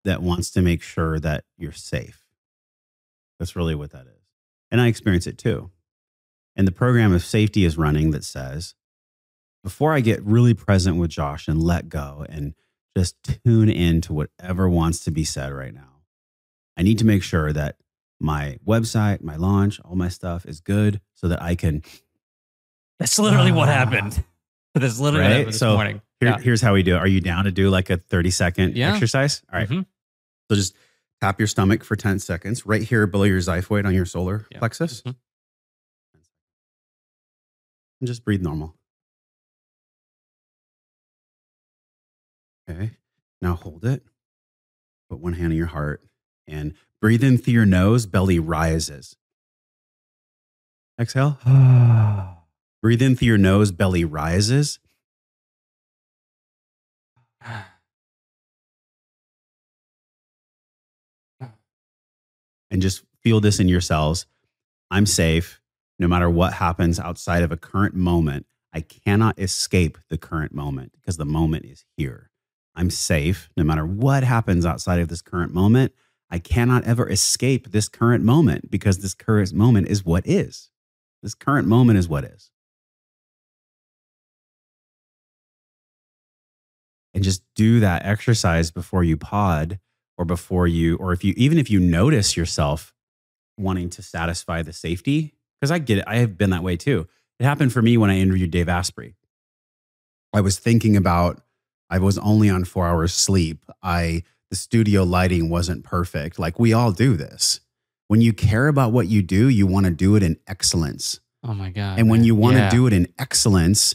that wants to make sure that you're safe. That's really what that is. And I experience it too. And the program of safety is running that says, before I get really present with Josh and let go and just tune in to whatever wants to be said right now, I need to make sure that my website, my launch, all my stuff is good so that I can.
That's literally what
Ah.
happened. That's literally what
Right?
happened this
So,
morning.
Here,
Yeah.
Here's how we do it. Are you down to do like a 30 second
Yeah.
exercise? All right.
Mhm.
So just tap your stomach for 10 seconds right here below your xiphoid on your solar
Yeah.
plexus.
Mhm.
And just breathe normal. Okay. Now hold it. Put one hand on your heart and breathe in through your nose, belly rises. Exhale. breathe in through your nose, belly rises. and just feel this in yourselves. I'm safe no matter what happens outside of a current moment. I cannot escape the current moment because the moment is here. I'm safe no matter what happens outside of this current moment. I cannot ever escape this current moment because this current moment is what is. This current moment is what is. And just do that exercise before you pod or before you, or if you, even if you notice yourself wanting to satisfy the safety, because I get it. I have been that way too. It happened for me when I interviewed Dave Asprey. I was thinking about, I was only on four hours sleep. I, the studio lighting wasn't perfect. Like we all do this. When you care about what you do, you want to do it in excellence.
Oh my God.
And when
man.
you want
Yeah.
to do it in excellence,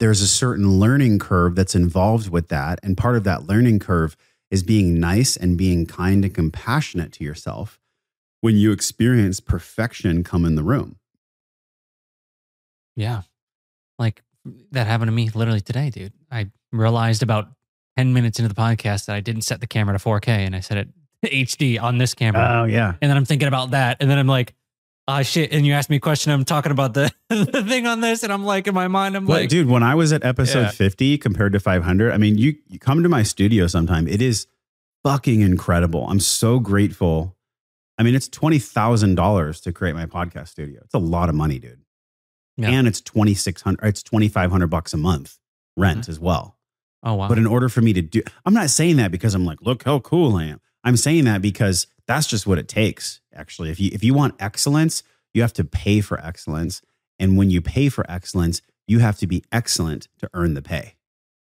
there's a certain learning curve that's involved with that. And part of that learning curve is being nice and being kind and compassionate to yourself when you experience perfection come in the room.
Yeah. Like that happened to me literally today, dude. I realized about 10 minutes into the podcast that I didn't set the camera to 4K and I set it to HD on this camera.
Oh, yeah.
and then I'm thinking about that. And then I'm like, ah, shit. And you asked me a question. I'm talking about the, the thing on this. And I'm like, in my mind, I'm
Well,
like,
dude, when I was at episode
Yeah.
50 compared to 500, I mean, you, you come to my studio sometime. It is fucking incredible. I'm so grateful. I mean, it's $20,000 to create my podcast studio. It's a lot of money, dude.
Yeah.
And it's 2600 it's 2500 bucks a month rent mm-hmm. as well.
oh, wow.
But in order for me to do I'm not saying that because I'm like, look how cool I am. I'm saying that because that's just what it takes. Actually, if you if you want excellence, you have to pay for excellence. And when you pay for excellence, you have to be excellent to earn the pay.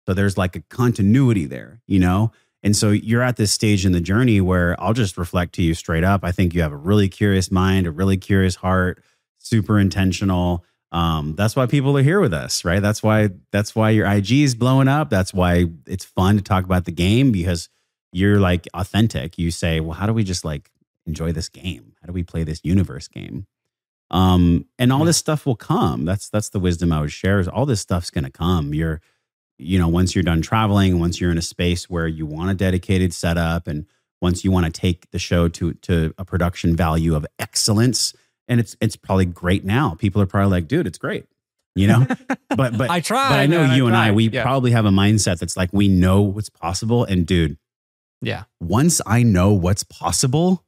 So there's like a continuity there, you know? And so you're at this stage in the journey where I'll just reflect to you straight up. I think you have a really curious mind, a really curious heart, super intentional. Um, that's why people are here with us, right? That's why that's why your IG is blowing up. That's why it's fun to talk about the game because you're like authentic. You say, well, how do we just like enjoy this game? How do we play this universe game? Um, and all
Yeah.
this stuff will come. That's that's the wisdom I would share. Is all this stuff's gonna come. You're, you know, once you're done traveling, once you're in a space where you want a dedicated setup, and once you want to take the show to to a production value of excellence, and it's it's probably great now. People are probably like, dude, it's great. You know, but but
I tried.
but I know
man,
you and I, we
yeah.
probably have a mindset that's like we know what's possible. And dude,
yeah.
once I know what's possible,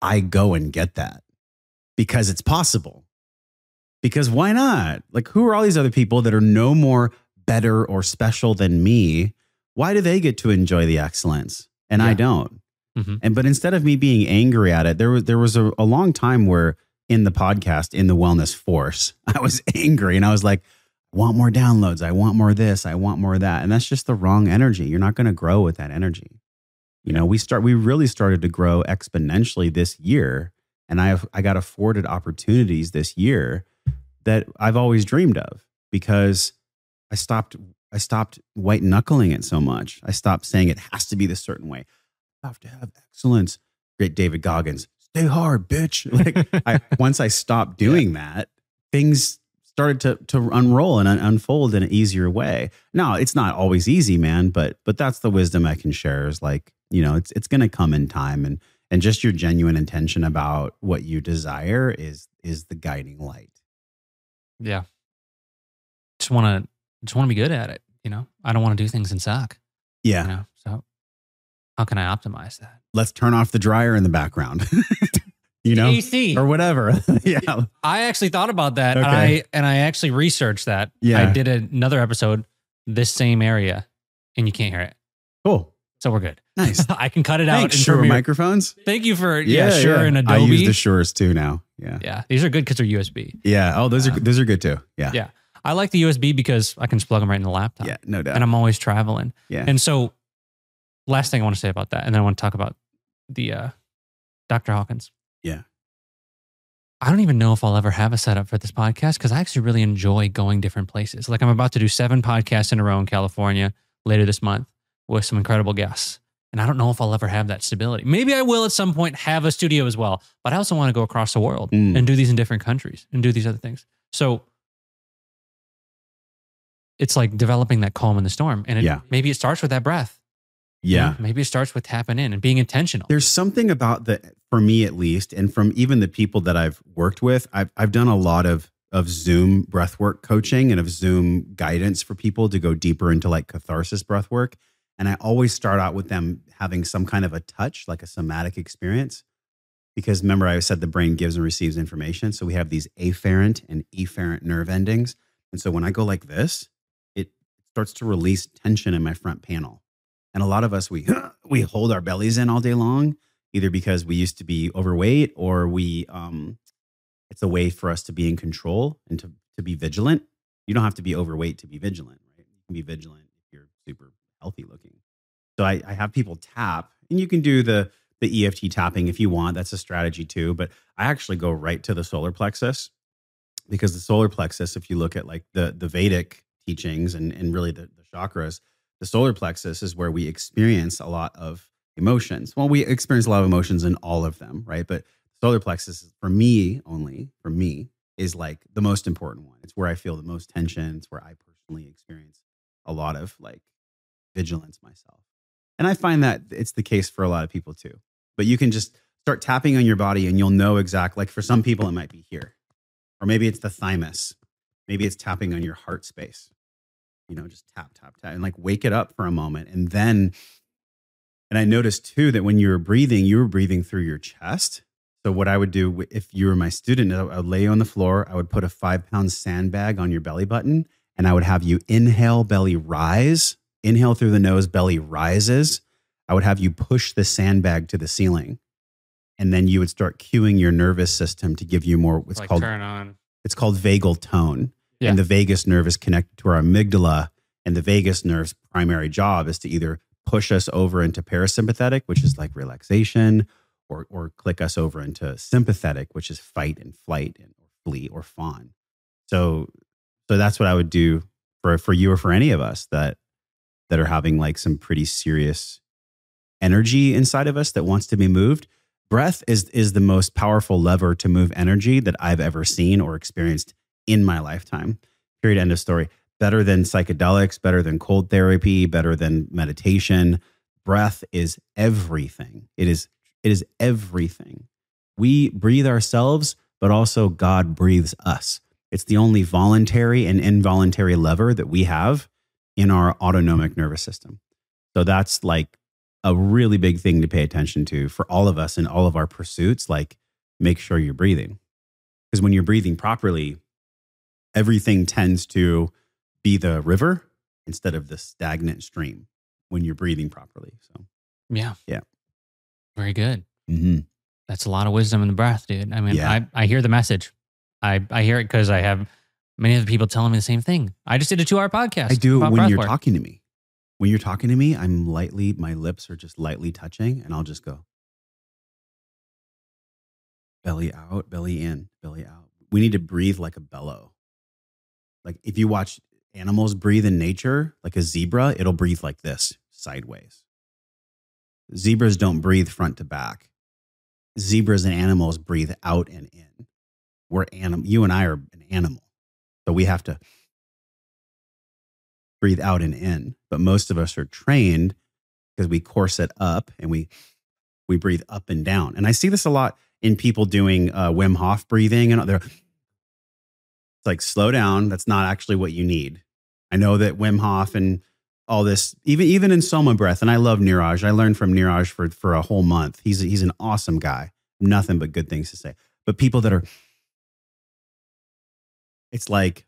I go and get that because it's possible. Because why not? Like, who are all these other people that are no more better or special than me? Why do they get to enjoy the excellence and I don't?
Mhm.
And but instead of me being angry at it, there was there was a, a long time where in the podcast, in the wellness force, I was angry and I was like, I want more downloads. I want more this. I want more that. And that's just the wrong energy. You're not going to grow with that energy. You know, we start we really started to grow exponentially this year. And I have I got afforded opportunities this year that I've always dreamed of because I stopped I stopped white knuckling it so much. I stopped saying it has to be this certain way. I have to have excellence. Great David Goggins. Stay hard, bitch. Like I once I stopped doing that, things started to to unroll and un- unfold in an easier way. Now, it's not always easy, man, but but that's the wisdom I can share is like, you know, it's it's going to come in time and and just your genuine intention about what you desire is is the guiding light.
Yeah. Just want to, just want to be good at it. You know, I don't want to do things and suck.
Yeah.
You know, how can I optimize that?
Let's turn off the dryer in the background. you know,
AC.
or whatever. yeah.
I actually thought about that, and
Okay.
I and I actually researched that.
Yeah.
I did another episode, this same area, and you can't hear it,
Cool.
so we're good.
Nice.
I can cut it out.
Thanks, Shure
Premiere.
microphones.
Thank you for yeah, sure and Adobe.
I use the Shures too now. Yeah.
yeah, these are good because they're USB.
Yeah. Oh, those are
Uh,
those are good too. Yeah.
Yeah. I like the USB because I can just plug them right in the laptop.
Yeah. No doubt.
and I'm always traveling.
yeah.
And so, last thing I want to say about that, and then I want to talk about the uh, Dr. Hawkins.
Yeah.
I don't even know if I'll ever have a setup for this podcast because I actually really enjoy going different places. Like I'm about to do seven podcasts in a row in California later this month with some incredible guests. And I don't know if I'll ever have that stability. Maybe I will at some point have a studio as well, but I also want to go across the world
Mm.
and do these in different countries and do these other things. So it's like developing that calm in the storm. And it,
Yeah.
maybe it starts with that breath.
Yeah.
Maybe it starts with tapping in and being intentional.
There's something about the for me at least, and from even the people that I've worked with, I've I've done a lot of of Zoom breathwork coaching and of Zoom guidance for people to go deeper into like catharsis breathwork. And I always start out with them having some kind of a touch, like a somatic experience. Because remember, I said the brain gives and receives information. So we have these afferent and efferent nerve endings. And so when I go like this, it starts to release tension in my front panel. And a lot of us, we we hold our bellies in all day long, either because we used to be overweight or we um it's a way for us to be in control and to, to be vigilant. You don't have to be overweight to be vigilant, right? You can be vigilant if you're super healthy looking. So I, I have people tap, and you can do the the EFT tapping if you want. That's a strategy too. But I actually go right to the solar plexus because the solar plexus, if you look at like the the Vedic teachings and and really the, the chakras, the solar plexus is where we experience a lot of emotions. Well, we experience a lot of emotions in all of them, right? But solar plexus, for me only, for me, is like the most important one. It's where I feel the most tension. It's where I personally experience a lot of like vigilance myself. And I find that it's the case for a lot of people too. But you can just start tapping on your body and you'll know exactly, like for some people, it might be here, or maybe it's the thymus. Maybe it's tapping on your heart space. You know, just tap, tap, tap, and like wake it up for a moment. And then, and I noticed too that when you were breathing, you were breathing through your chest. So what I would do if you were my student, I would lay you on the floor. I would put a five pound sandbag on your belly button, and I would have you inhale, belly rise. Inhale through the nose, belly rises. I would have you push the sandbag to the ceiling, and then you would start cueing your nervous system to give you more. What's
like
called
turn on.
it's called vagal tone.
Yeah.
And the vagus nerve is connected to our amygdala. And the vagus nerve's primary job is to either push us over into parasympathetic, which is like relaxation, or, or click us over into sympathetic, which is fight and flight and flee or fawn. So, so that's what I would do for, for you or for any of us that, that are having like some pretty serious energy inside of us that wants to be moved. Breath is, is the most powerful lever to move energy that I've ever seen or experienced in my lifetime. Period. End of story. Better than psychedelics, better than cold therapy, better than meditation. Breath is everything. It is it is everything. We breathe ourselves, but also God breathes us. It's the only voluntary and involuntary lever that we have in our autonomic nervous system. So that's like a really big thing to pay attention to for all of us in all of our pursuits. Like, make sure you're breathing. Because when you're breathing properly, everything tends to be the river instead of the stagnant stream when you're breathing properly. So,
Yeah.
Yeah.
Very good.
mhm.
That's a lot of wisdom in the breath, dude. I mean,
Yeah.
I, I hear the message. I, I hear it because I have many of the people telling me the same thing. I just did a two hour podcast.
I do when you're
work.
talking to me. When you're talking to me, I'm lightly, my lips are just lightly touching, and I'll just go belly out, belly in, belly out. We need to breathe like a bellow. Like if you watch animals breathe in nature, like a zebra, it'll breathe like this sideways. Zebras don't breathe front to back. Zebras and animals breathe out and in. We're anim- you and I are an animal. So we have to breathe out and in. But most of us are trained because we corset up and we we breathe up and down. And I see this a lot in people doing uh, Wim Hof breathing, and they're like slow down. That's not actually what you need. I know that Wim Hof and all this, even even in Soma breath, and I love Niraj. I learned from Niraj for for a whole month. He's he's an awesome guy, nothing but good things to say. But people that are, it's like,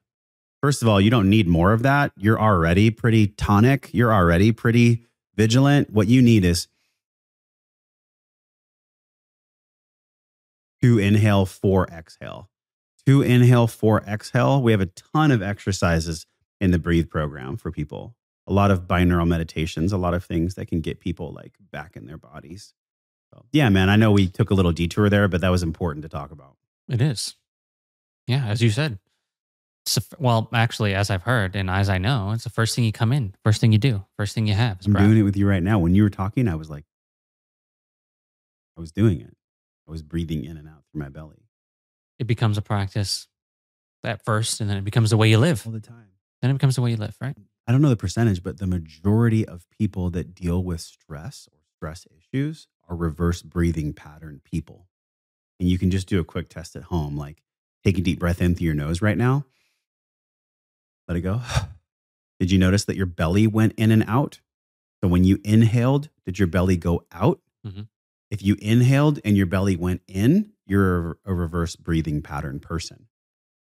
first of all, you don't need more of that. You're already pretty tonic. You're already pretty vigilant. What you need is two inhale, four exhale. Two inhale, four exhale. We have a ton of exercises in the breathe program for people. A lot of binaural meditations, a lot of things that can get people like back in their bodies. So, yeah, man, I know we took a little detour there, but that was important to talk about.
It is. Yeah, as you said. A, well, actually, as I've heard and as I know, it's the first thing you come in, first thing you do, first thing you have.
I'm doing it with you right now. When you were talking, I was like, I was doing it. I was breathing in and out through my belly
It becomes a practice at first, and then it becomes the way you live.
all the time.
Then it becomes the way you live, right?
I don't know the percentage, but the majority of people that deal with stress or stress issues are reverse breathing pattern people. And you can just do a quick test at home, like take a deep breath in through your nose right now. Let it go. Did you notice that your belly went in and out? So when you inhaled, did your belly go out?
Mhm.
If you inhaled and your belly went in, you're a, reverse breathing pattern person.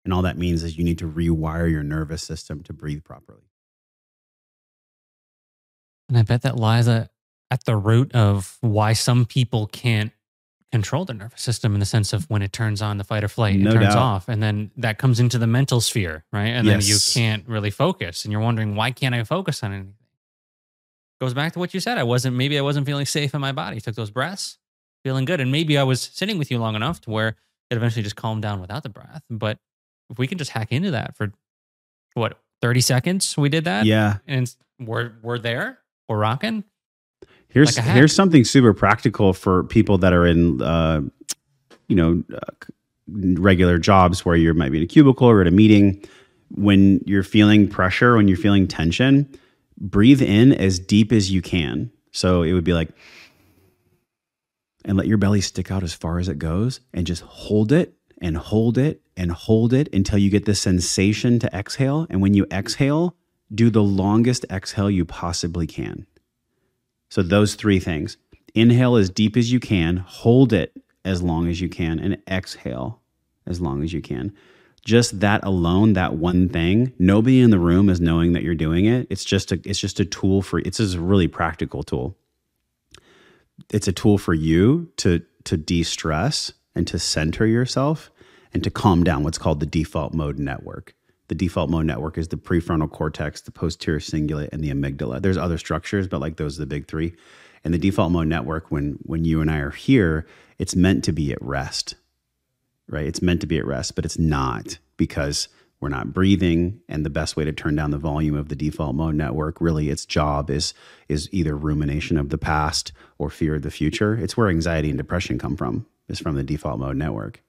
And all that means is you need to rewire your nervous system to breathe properly.
And I bet that lies at, at the root of why some people can't control their nervous system in the sense of when it turns on the fight or flight,
No
it turns
doubt.
off. And then that comes into the mental sphere, right? And then you can't really focus. And you're wondering, why can't I focus on anything? Goes back to what you said. I wasn't, maybe I wasn't feeling safe in my body. Took those breaths, feeling good. And maybe I was sitting with you long enough to where it eventually just calmed down without the breath. But if we can just hack into that for what, 30 seconds, we did that.
Yeah.
And we're, we're there, we're rocking.
Here's
Like
here's something super practical for people that are in, uh, you know, uh, regular jobs where you might be in a cubicle or at a meeting. When you're feeling pressure, when you're feeling tension, breathe in as deep as you can. So it would be like, and let your belly stick out as far as it goes, and just hold it and hold it and hold it until you get the sensation to exhale. And when you exhale, do the longest exhale you possibly can. So those three things. Inhale as deep as you can, hold it as long as you can, and exhale as long as you can. Just that alone, that one thing, nobody in the room is knowing that you're doing it. It's just a it's just a tool for it's just a really practical tool. It's a tool for you to to de-stress and to center yourself and to calm down what's called the default mode network. The default mode network is the prefrontal cortex, the posterior cingulate, and the amygdala. There's other structures, but like those are the big three. And the default mode network, when when you and I are here, it's meant to be at rest, right? It's meant to be at rest, but it's not because we're not breathing. And the best way to turn down the volume of the default mode network, really, its job is is either rumination of the past or fear of the future. It's where anxiety and depression come from, is from the default mode network.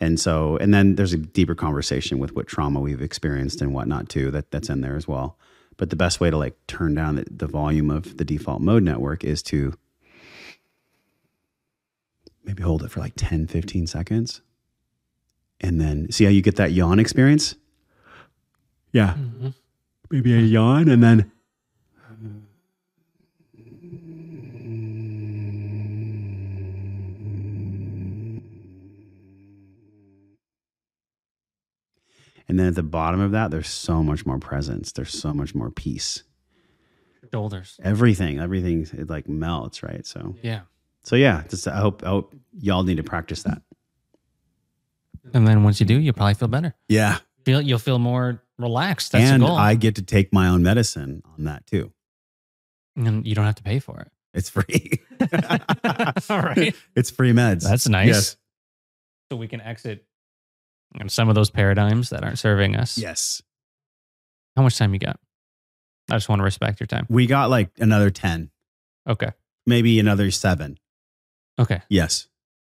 And so, and then there's a deeper conversation with what trauma we've experienced and whatnot too, that that's in there as well. But the best way to like turn down the, the volume of the default mode network is to maybe hold it for like 10, 15 seconds. And then see how you get that yawn experience? Yeah. Mm-hmm. Maybe a yawn and then And then at the bottom of that, there's so much more presence. There's so much more peace.
Shoulders.
Everything, everything, it like melts, right? So,
Yeah.
so yeah. Just I hope, I hope y'all need to practice that.
And then once you do, you'll probably feel better.
Yeah,
Feel you'll feel more relaxed. That's
and
the goal.
I get to take my own medicine on that too.
and you don't have to pay for it.
It's free.
All right.
It's free meds.
That's nice.
Yes.
So we can exit some of those paradigms that aren't serving us.
Yes.
How much time you got? I just want to respect your time.
We got like another 10,
Okay.
maybe another seven.
Okay.
Yes.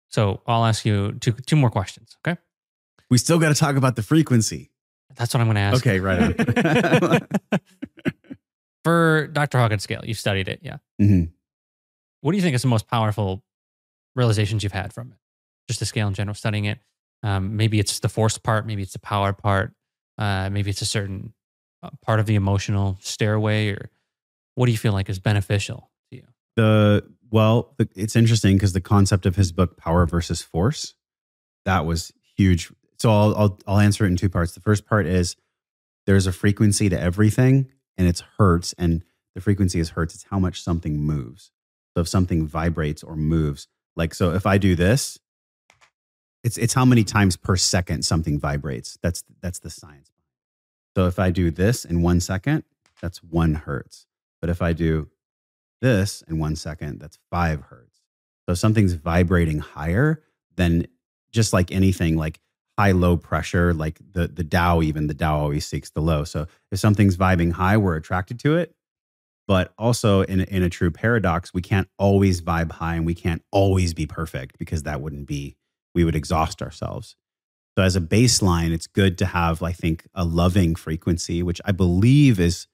So I'll ask you two two more questions. Okay.
We still got to talk about the frequency.
That's what I'm going to ask.
Okay, right on.
For Dr. Hawkins scale, you've studied it. Yeah.
Mhm.
What do you think is the most powerful realizations you've had from it? Just the scale in general, studying it. Um, maybe it's the force part, maybe it's the power part, uh, maybe it's a certain uh, part of the emotional stairway, or what do you feel like is beneficial to you?
The Well, the, it's interesting because the concept of his book, Power versus Force, that was huge. So I'll, I'll, I'll answer it in two parts. The first part is there's a frequency to everything and it's hertz. And the frequency is hertz. It's how much something moves. So if something vibrates or moves, like, so if I do this, it's, it's how many times per second something vibrates. That's, that's the science. So if I do this in one second, that's one hertz. But if I do this in one second, that's five hertz. So something's vibrating higher, than just like anything, like high low pressure, like the the Tao, even the Tao always seeks the low. So if something's vibing high, we're attracted to it. But also in in a true paradox, we can't always vibe high and we can't always be perfect because that wouldn't be we would exhaust ourselves. So as a baseline, it's good to have, I think, a loving frequency, which I believe is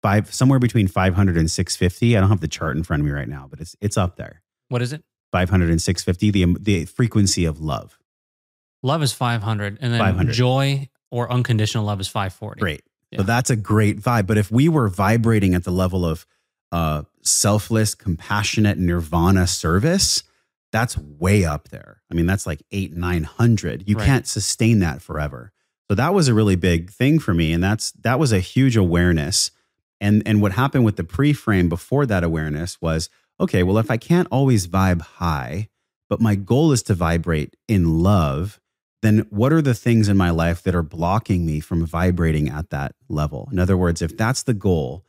five somewhere between 500 and 650. I don't have the chart in front of me right now, but it's it's up there.
What is it?
500 and 650, the um, the frequency of love.
Love is 500 and then
500.
joy or unconditional love is 540.
Great.
Yeah.
So that's a great vibe. But if we were vibrating at the level of uh, selfless, compassionate nirvana service, that's way up there. I mean, that's like eight, 900. You
Right.
can't sustain that forever. So that was a really big thing for me. And that's, that was a huge awareness. And, and what happened with the pre-frame before that awareness was, okay, well, if I can't always vibe high, but my goal is to vibrate in love, then what are the things in my life that are blocking me from vibrating at that level? In other words, if that's the goal,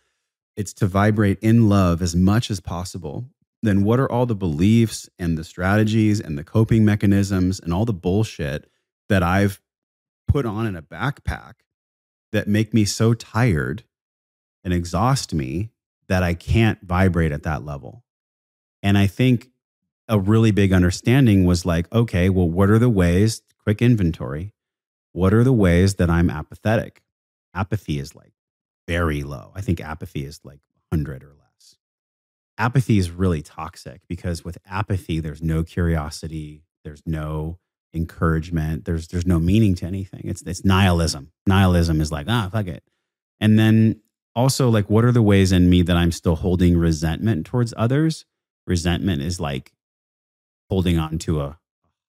it's to vibrate in love as much as possible. Then what are all the beliefs and the strategies and the coping mechanisms and all the bullshit that I've put on in a backpack that make me so tired and exhaust me that I can't vibrate at that level? And I think a really big understanding was like, okay, well, what are the ways, quick inventory, what are the ways that I'm apathetic? Apathy is like very low. I think apathy is like 100 or less. Apathy is really toxic because with apathy, there's no curiosity, there's no encouragement, there's there's no meaning to anything. It's it's nihilism. Nihilism is like, ah, fuck it. And then also like what are the ways in me that I'm still holding resentment towards others? Resentment is like holding on to a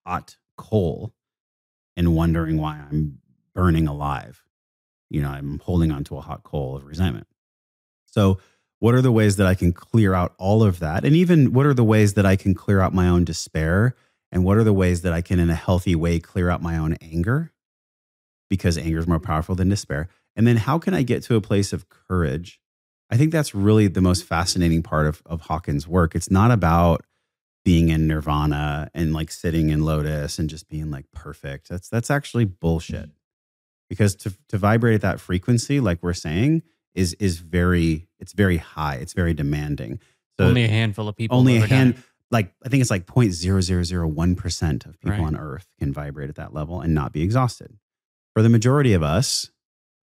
hot coal and wondering why I'm burning alive. You know, I'm holding on to a hot coal of resentment. So, what are the ways that I can clear out all of that? And even what are the ways that I can clear out my own despair? And what are the ways that I can, in a healthy way, clear out my own anger? Because anger is more powerful than despair. And then, how can I get to a place of courage? I think that's really the most fascinating part of, of Hawkins' work. It's not about being in nirvana and like sitting in lotus and just being like perfect. That's that's actually bullshit. Mm-hmm. Because to to vibrate at that frequency, like we're saying, is is very it's very high. It's very demanding. So
only a handful of people.
only a
ever done
hand like I think it's like 0.0001% of people
Right.
on earth can vibrate at that level and not be exhausted. For the majority of us,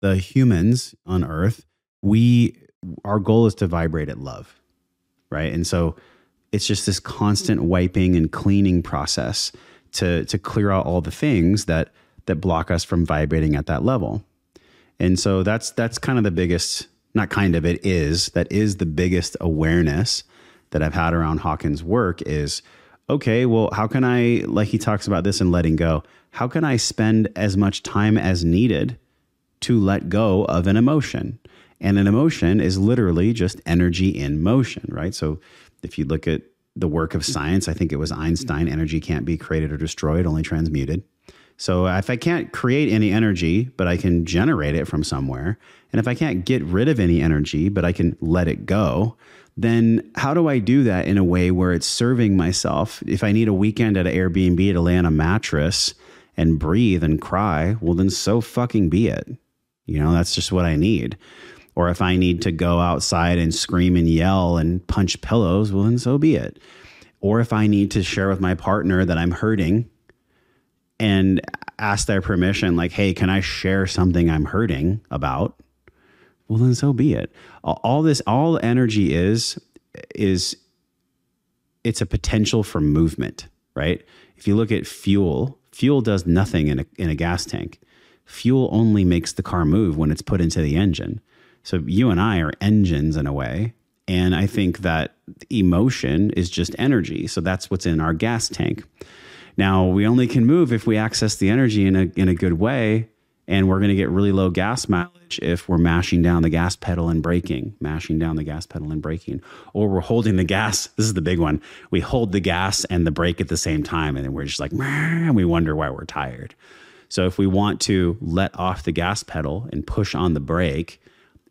the humans on earth, we our goal is to vibrate at love. Right? And so it's just this constant wiping and cleaning process to to clear out all the things that that block us from vibrating at that level. And so that's that's kind of the biggest not kind of it is that is the biggest awareness that I've had around Hawkins' work is okay, well, how can I like he talks about this in letting go? How can I spend as much time as needed to let go of an emotion? And an emotion is literally just energy in motion, right? So if you look at the work of science, I think it was Einstein, energy can't be created or destroyed, only transmuted. So if I can't create any energy, but I can generate it from somewhere, and if I can't get rid of any energy, but I can let it go, then how do I do that in a way where it's serving myself? If I need a weekend at an Airbnb to lay on a mattress and breathe and cry, well, then so fucking be it. You know, that's just what I need. Or if I need to go outside and scream and yell and punch pillows, well, then so be it. Or if I need to share with my partner that I'm hurting and ask their permission, like, hey, can I share something I'm hurting about? Well, then so be it. All this, all energy is, is it's a potential for movement, right? If you look at fuel, fuel does nothing in a, in a gas tank. Fuel only makes the car move when it's put into the engine. So you and I are engines in a way. And I think that emotion is just energy. So that's what's in our gas tank. Now, we only can move if we access the energy in a, in a good way. And we're going to get really low gas mileage if we're mashing down the gas pedal and braking, mashing down the gas pedal and braking, or we're holding the gas. This is the big one. We hold the gas and the brake at the same time. And then we're just like, and we wonder why we're tired. So if we want to let off the gas pedal and push on the brake,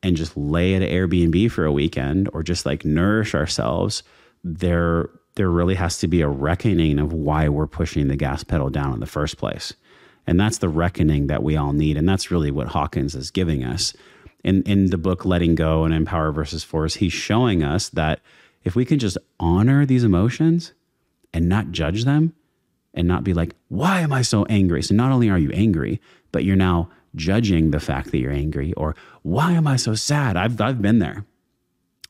and just lay at an Airbnb for a weekend or just like nourish ourselves, there there really has to be a reckoning of why we're pushing the gas pedal down in the first place. And that's the reckoning that we all need. And that's really what Hawkins is giving us. In in the book Letting Go and Empower versus Force, he's showing us that if we can just honor these emotions and not judge them and not be like, why am I so angry? So not only are you angry, but you're now judging the fact that you're angry or why am I so sad? I've I've been there.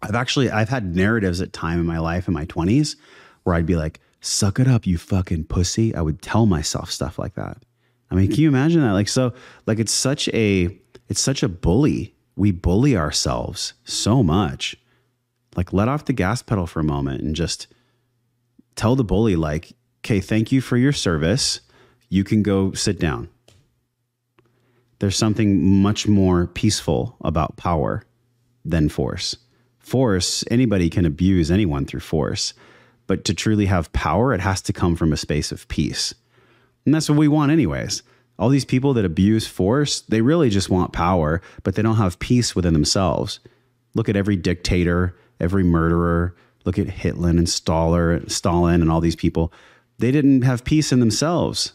I've actually I've had narratives at time in my life in my 20s where I'd be like, "Suck it up, you fucking pussy." I would tell myself stuff like that. I mean, can you imagine that? Like so like it's such a it's such a bully. We bully ourselves so much. Like let off the gas pedal for a moment and just tell the bully like, "Okay, thank you for your service. You can go sit down." There's something much more peaceful about power than force. Force, anybody can abuse anyone through force, but to truly have power, it has to come from a space of peace. And that's what we want, anyways. All these people that abuse force, they really just want power, but they don't have peace within themselves. Look at every dictator, every murderer. Look at Hitler and Stalin and all these people. They didn't have peace in themselves.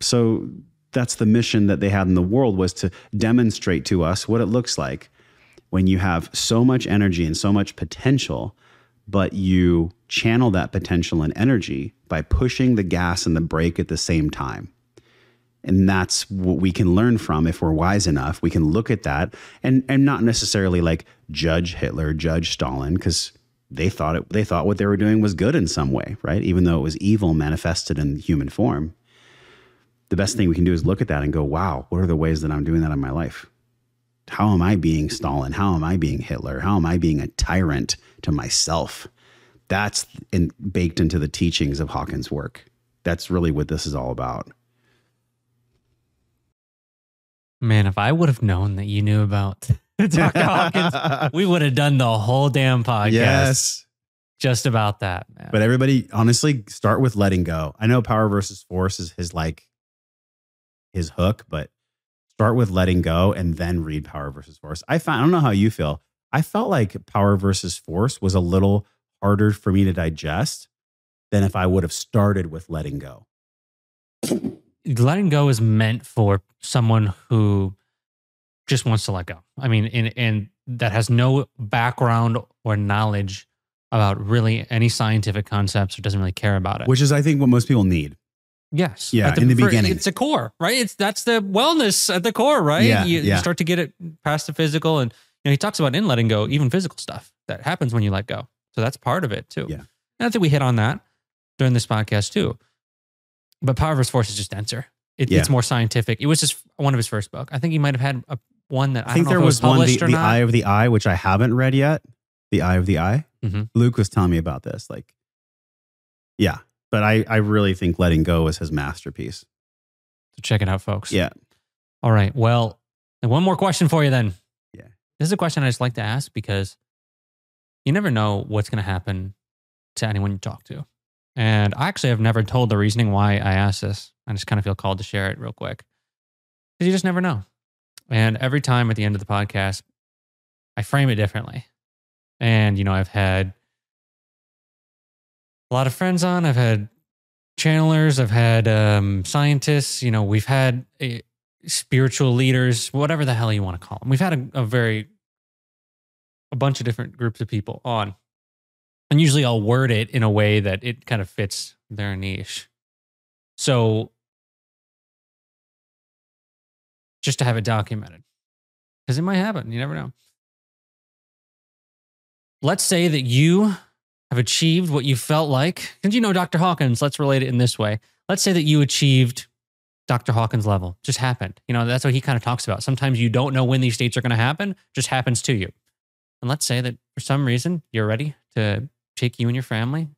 So that's the mission that they had in the world was to demonstrate to us what it looks like when you have so much energy and so much potential but you channel that potential and energy by pushing the gas and the brake at the same time. And that's what we can learn from if we're wise enough. We can look at that and and not necessarily like judge hitler judge stalin because they thought it they thought what they were doing was good in some way right? Even though it was evil manifested in human form the best thing we can do is look at that and go, wow, what are the ways that I'm doing that in my life? How am I being Stalin? How am I being Hitler? How am I being a tyrant to myself? That's in, baked into the teachings of Hawkins' work. That's really what this is all about.
Man, if I would have known that you knew about Dr. Hawkins, we would have done the whole damn podcast. Yes. Just about that,
man. But everybody, honestly, start with letting go. I know power versus force is his like his hook, but start with letting go and then read power versus force. I found I don't know how you feel. I felt like power versus force was a little harder for me to digest than if I would have started with letting go.
Letting go is meant for someone who just wants to let go. I mean, and, and that has no background or knowledge about really any scientific concepts or doesn't really care about it.
Which is, I think, what most people need.
Yes.
Yeah. The, in the for, beginning,
it's a core, right? It's that's the wellness at the core, right?
Yeah,
you,
yeah.
you start to get it past the physical, and you know he talks about in letting go, even physical stuff that happens when you let go. So that's part of it too.
Yeah.
And I think we hit on that during this podcast too. But Power versus Force is just denser. It, yeah. It's more scientific. It was just one of his first book. I think he might have had a, one that I, I think there was, was, one,
the,
the
Eye of the I, which I haven't read yet. The Eye of the I. Mm-hmm. Luke was telling me about this. Like, yeah, but I, I really think Letting Go is his masterpiece.
So check it out, folks.
Yeah.
All right. Well, one more question for you then.
Yeah.
This is a question I just like to ask because you never know what's going to happen to anyone you talk to. And I actually have never told the reasoning why I asked this. I just kind of feel called to share it real quick. Because you just never know. And every time at the end of the podcast, I frame it differently. And, you know, I've had a lot of friends on. I've had channelers, I've had um, scientists. You know, we've had uh, spiritual leaders, whatever the hell you want to call them. We've had a, a very a bunch of different groups of people on, and usually I'll word it in a way that it kind of fits their niche. So, just to have it documented, because it might happen. You never know. Let's say that you have achieved what you felt like, because you know Dr. Hawkins, let's relate it in this way. Let's say that you achieved Dr. Hawkins level, just happened. You know, that's what he kind of talks about. Sometimes you don't know when these states are going to happen, just happens to you. And let's say that for some reason you're ready to take you and your family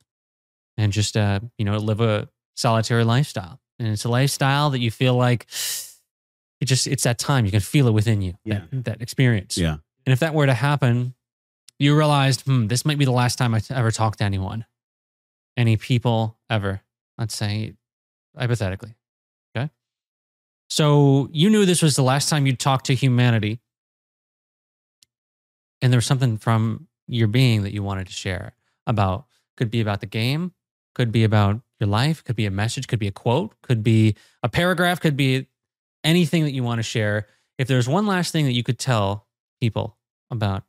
and just uh, you know, live a solitary lifestyle. And it's a lifestyle that you feel like it just it's that time. You can feel it within you.
Yeah.
That, that experience.
Yeah.
And if that were to happen, you realized, hmm, this might be the last time I ever talk to anyone, any people ever. Let's say, hypothetically. Okay. So you knew this was the last time you'd talk to humanity. And there was something from your being that you wanted to share about, could be about the game, could be about your life, could be a message, could be a quote, could be a paragraph, could be anything that you want to share. If there's one last thing that you could tell people about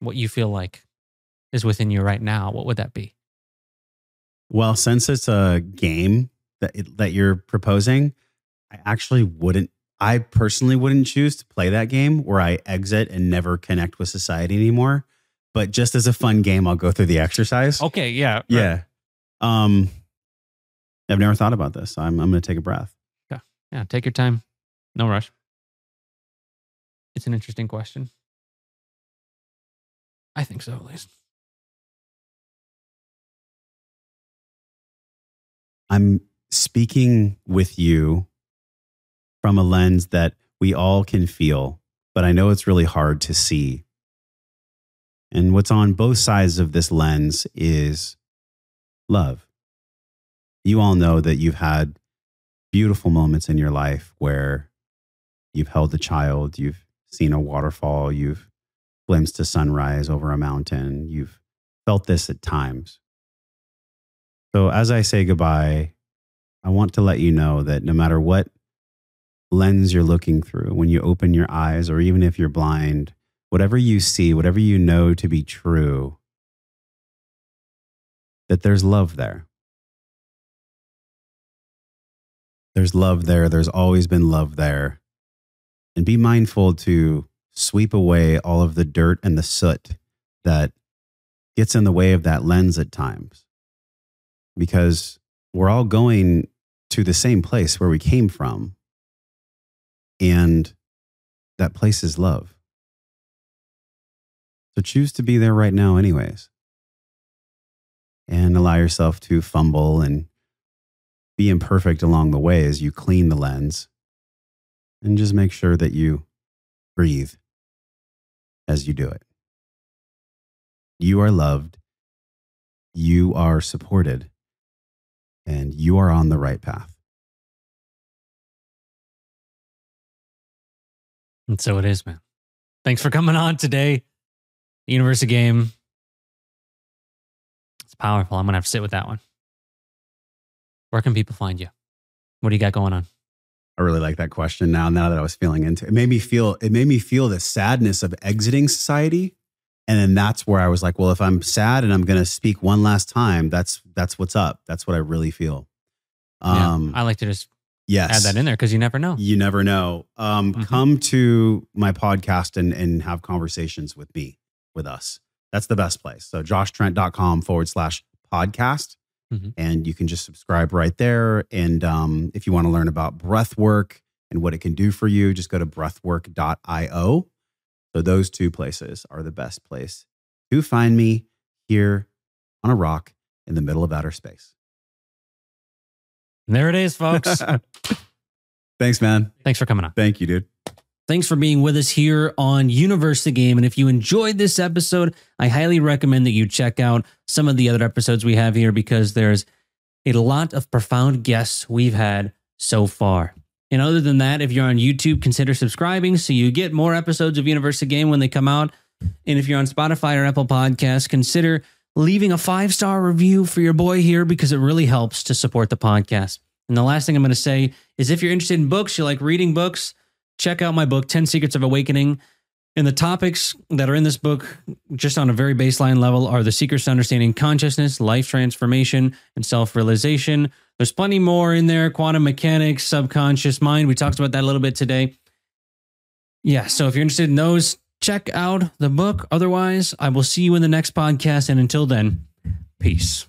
what you feel like is within you right now, what would that be?
Well, since it's a game that that you're proposing, I actually wouldn't. I personally wouldn't choose to play that game where I exit and never connect with society anymore. But just as a fun game, I'll go through the exercise.
Okay, yeah.
yeah. Um, I've never thought about this. I'm I'm going to take a breath.
Yeah. Yeah, take your time. No rush. It's an interesting question. I think so, at least.
I'm speaking with you from a lens that we all can feel, but I know it's really hard to see. And what's on both sides of this lens is love. You all know that you've had beautiful moments in your life where you've held a child, you've seen a waterfall, you've glimpsed to sunrise over a mountain, you've felt this at times. So, as I say goodbye, I want to let you know that no matter what lens you're looking through, when you open your eyes, or even if you're blind, whatever you see, whatever you know to be true, that there's love there. There's love there. There's always been love there. And be mindful to sweep away all of the dirt and the soot that gets in the way of that lens at times. Because we're all going to the same place where we came from. And that place is love. So choose to be there right now, anyways. And allow yourself to fumble and be imperfect along the way as you clean the lens. And just make sure that you breathe as you do it. You are loved. You are supported and you are on the right path.
And so it is, man. Thanks for coming on today. The University game. It's powerful. I'm going to have to sit with that one. Where can people find you? What do you got going on?
I really like that question now. Now that I was feeling into it, it made me feel it made me feel the sadness of exiting society, and then that's where I was like, well, if I'm sad and I'm going to speak one last time, that's that's what's up. That's what I really feel. Um,
yeah, I like to just
yes,
add that in there because you never know.
You never know. Um,
Mhm.
Come to my podcast and and have conversations with me, with us. That's the best place. So joshtrent.com forward slash podcast.
Mhm.
And you can just subscribe right there. And um, if you want to learn about breath work and what it can do for you, just go to breathwork.io. So those two places are the best place to find me here on a rock in the middle of outer space.
And there it is, folks.
Thanks, man.
Thanks for coming on.
Thank you, dude.
Thanks for being with us here on University Game. And if you enjoyed this episode, I highly recommend that you check out some of the other episodes we have here because there's a lot of profound guests we've had so far. And other than that, if you're on YouTube, consider subscribing so you get more episodes of University Game when they come out. And if you're on Spotify or Apple Podcasts, consider leaving a five star review for your boy here because it really helps to support the podcast. And the last thing I'm going to say is if you're interested in books, you like reading books, check out my book, 10 Secrets of Awakening. And the topics that are in this book, just on a very baseline level, are the secrets to understanding consciousness, life transformation, and self realization. There's plenty more in there quantum mechanics, subconscious mind. We talked about that a little bit today. Yeah, so if you're interested in those, check out the book. Otherwise, I will see you in the next podcast. And until then, peace.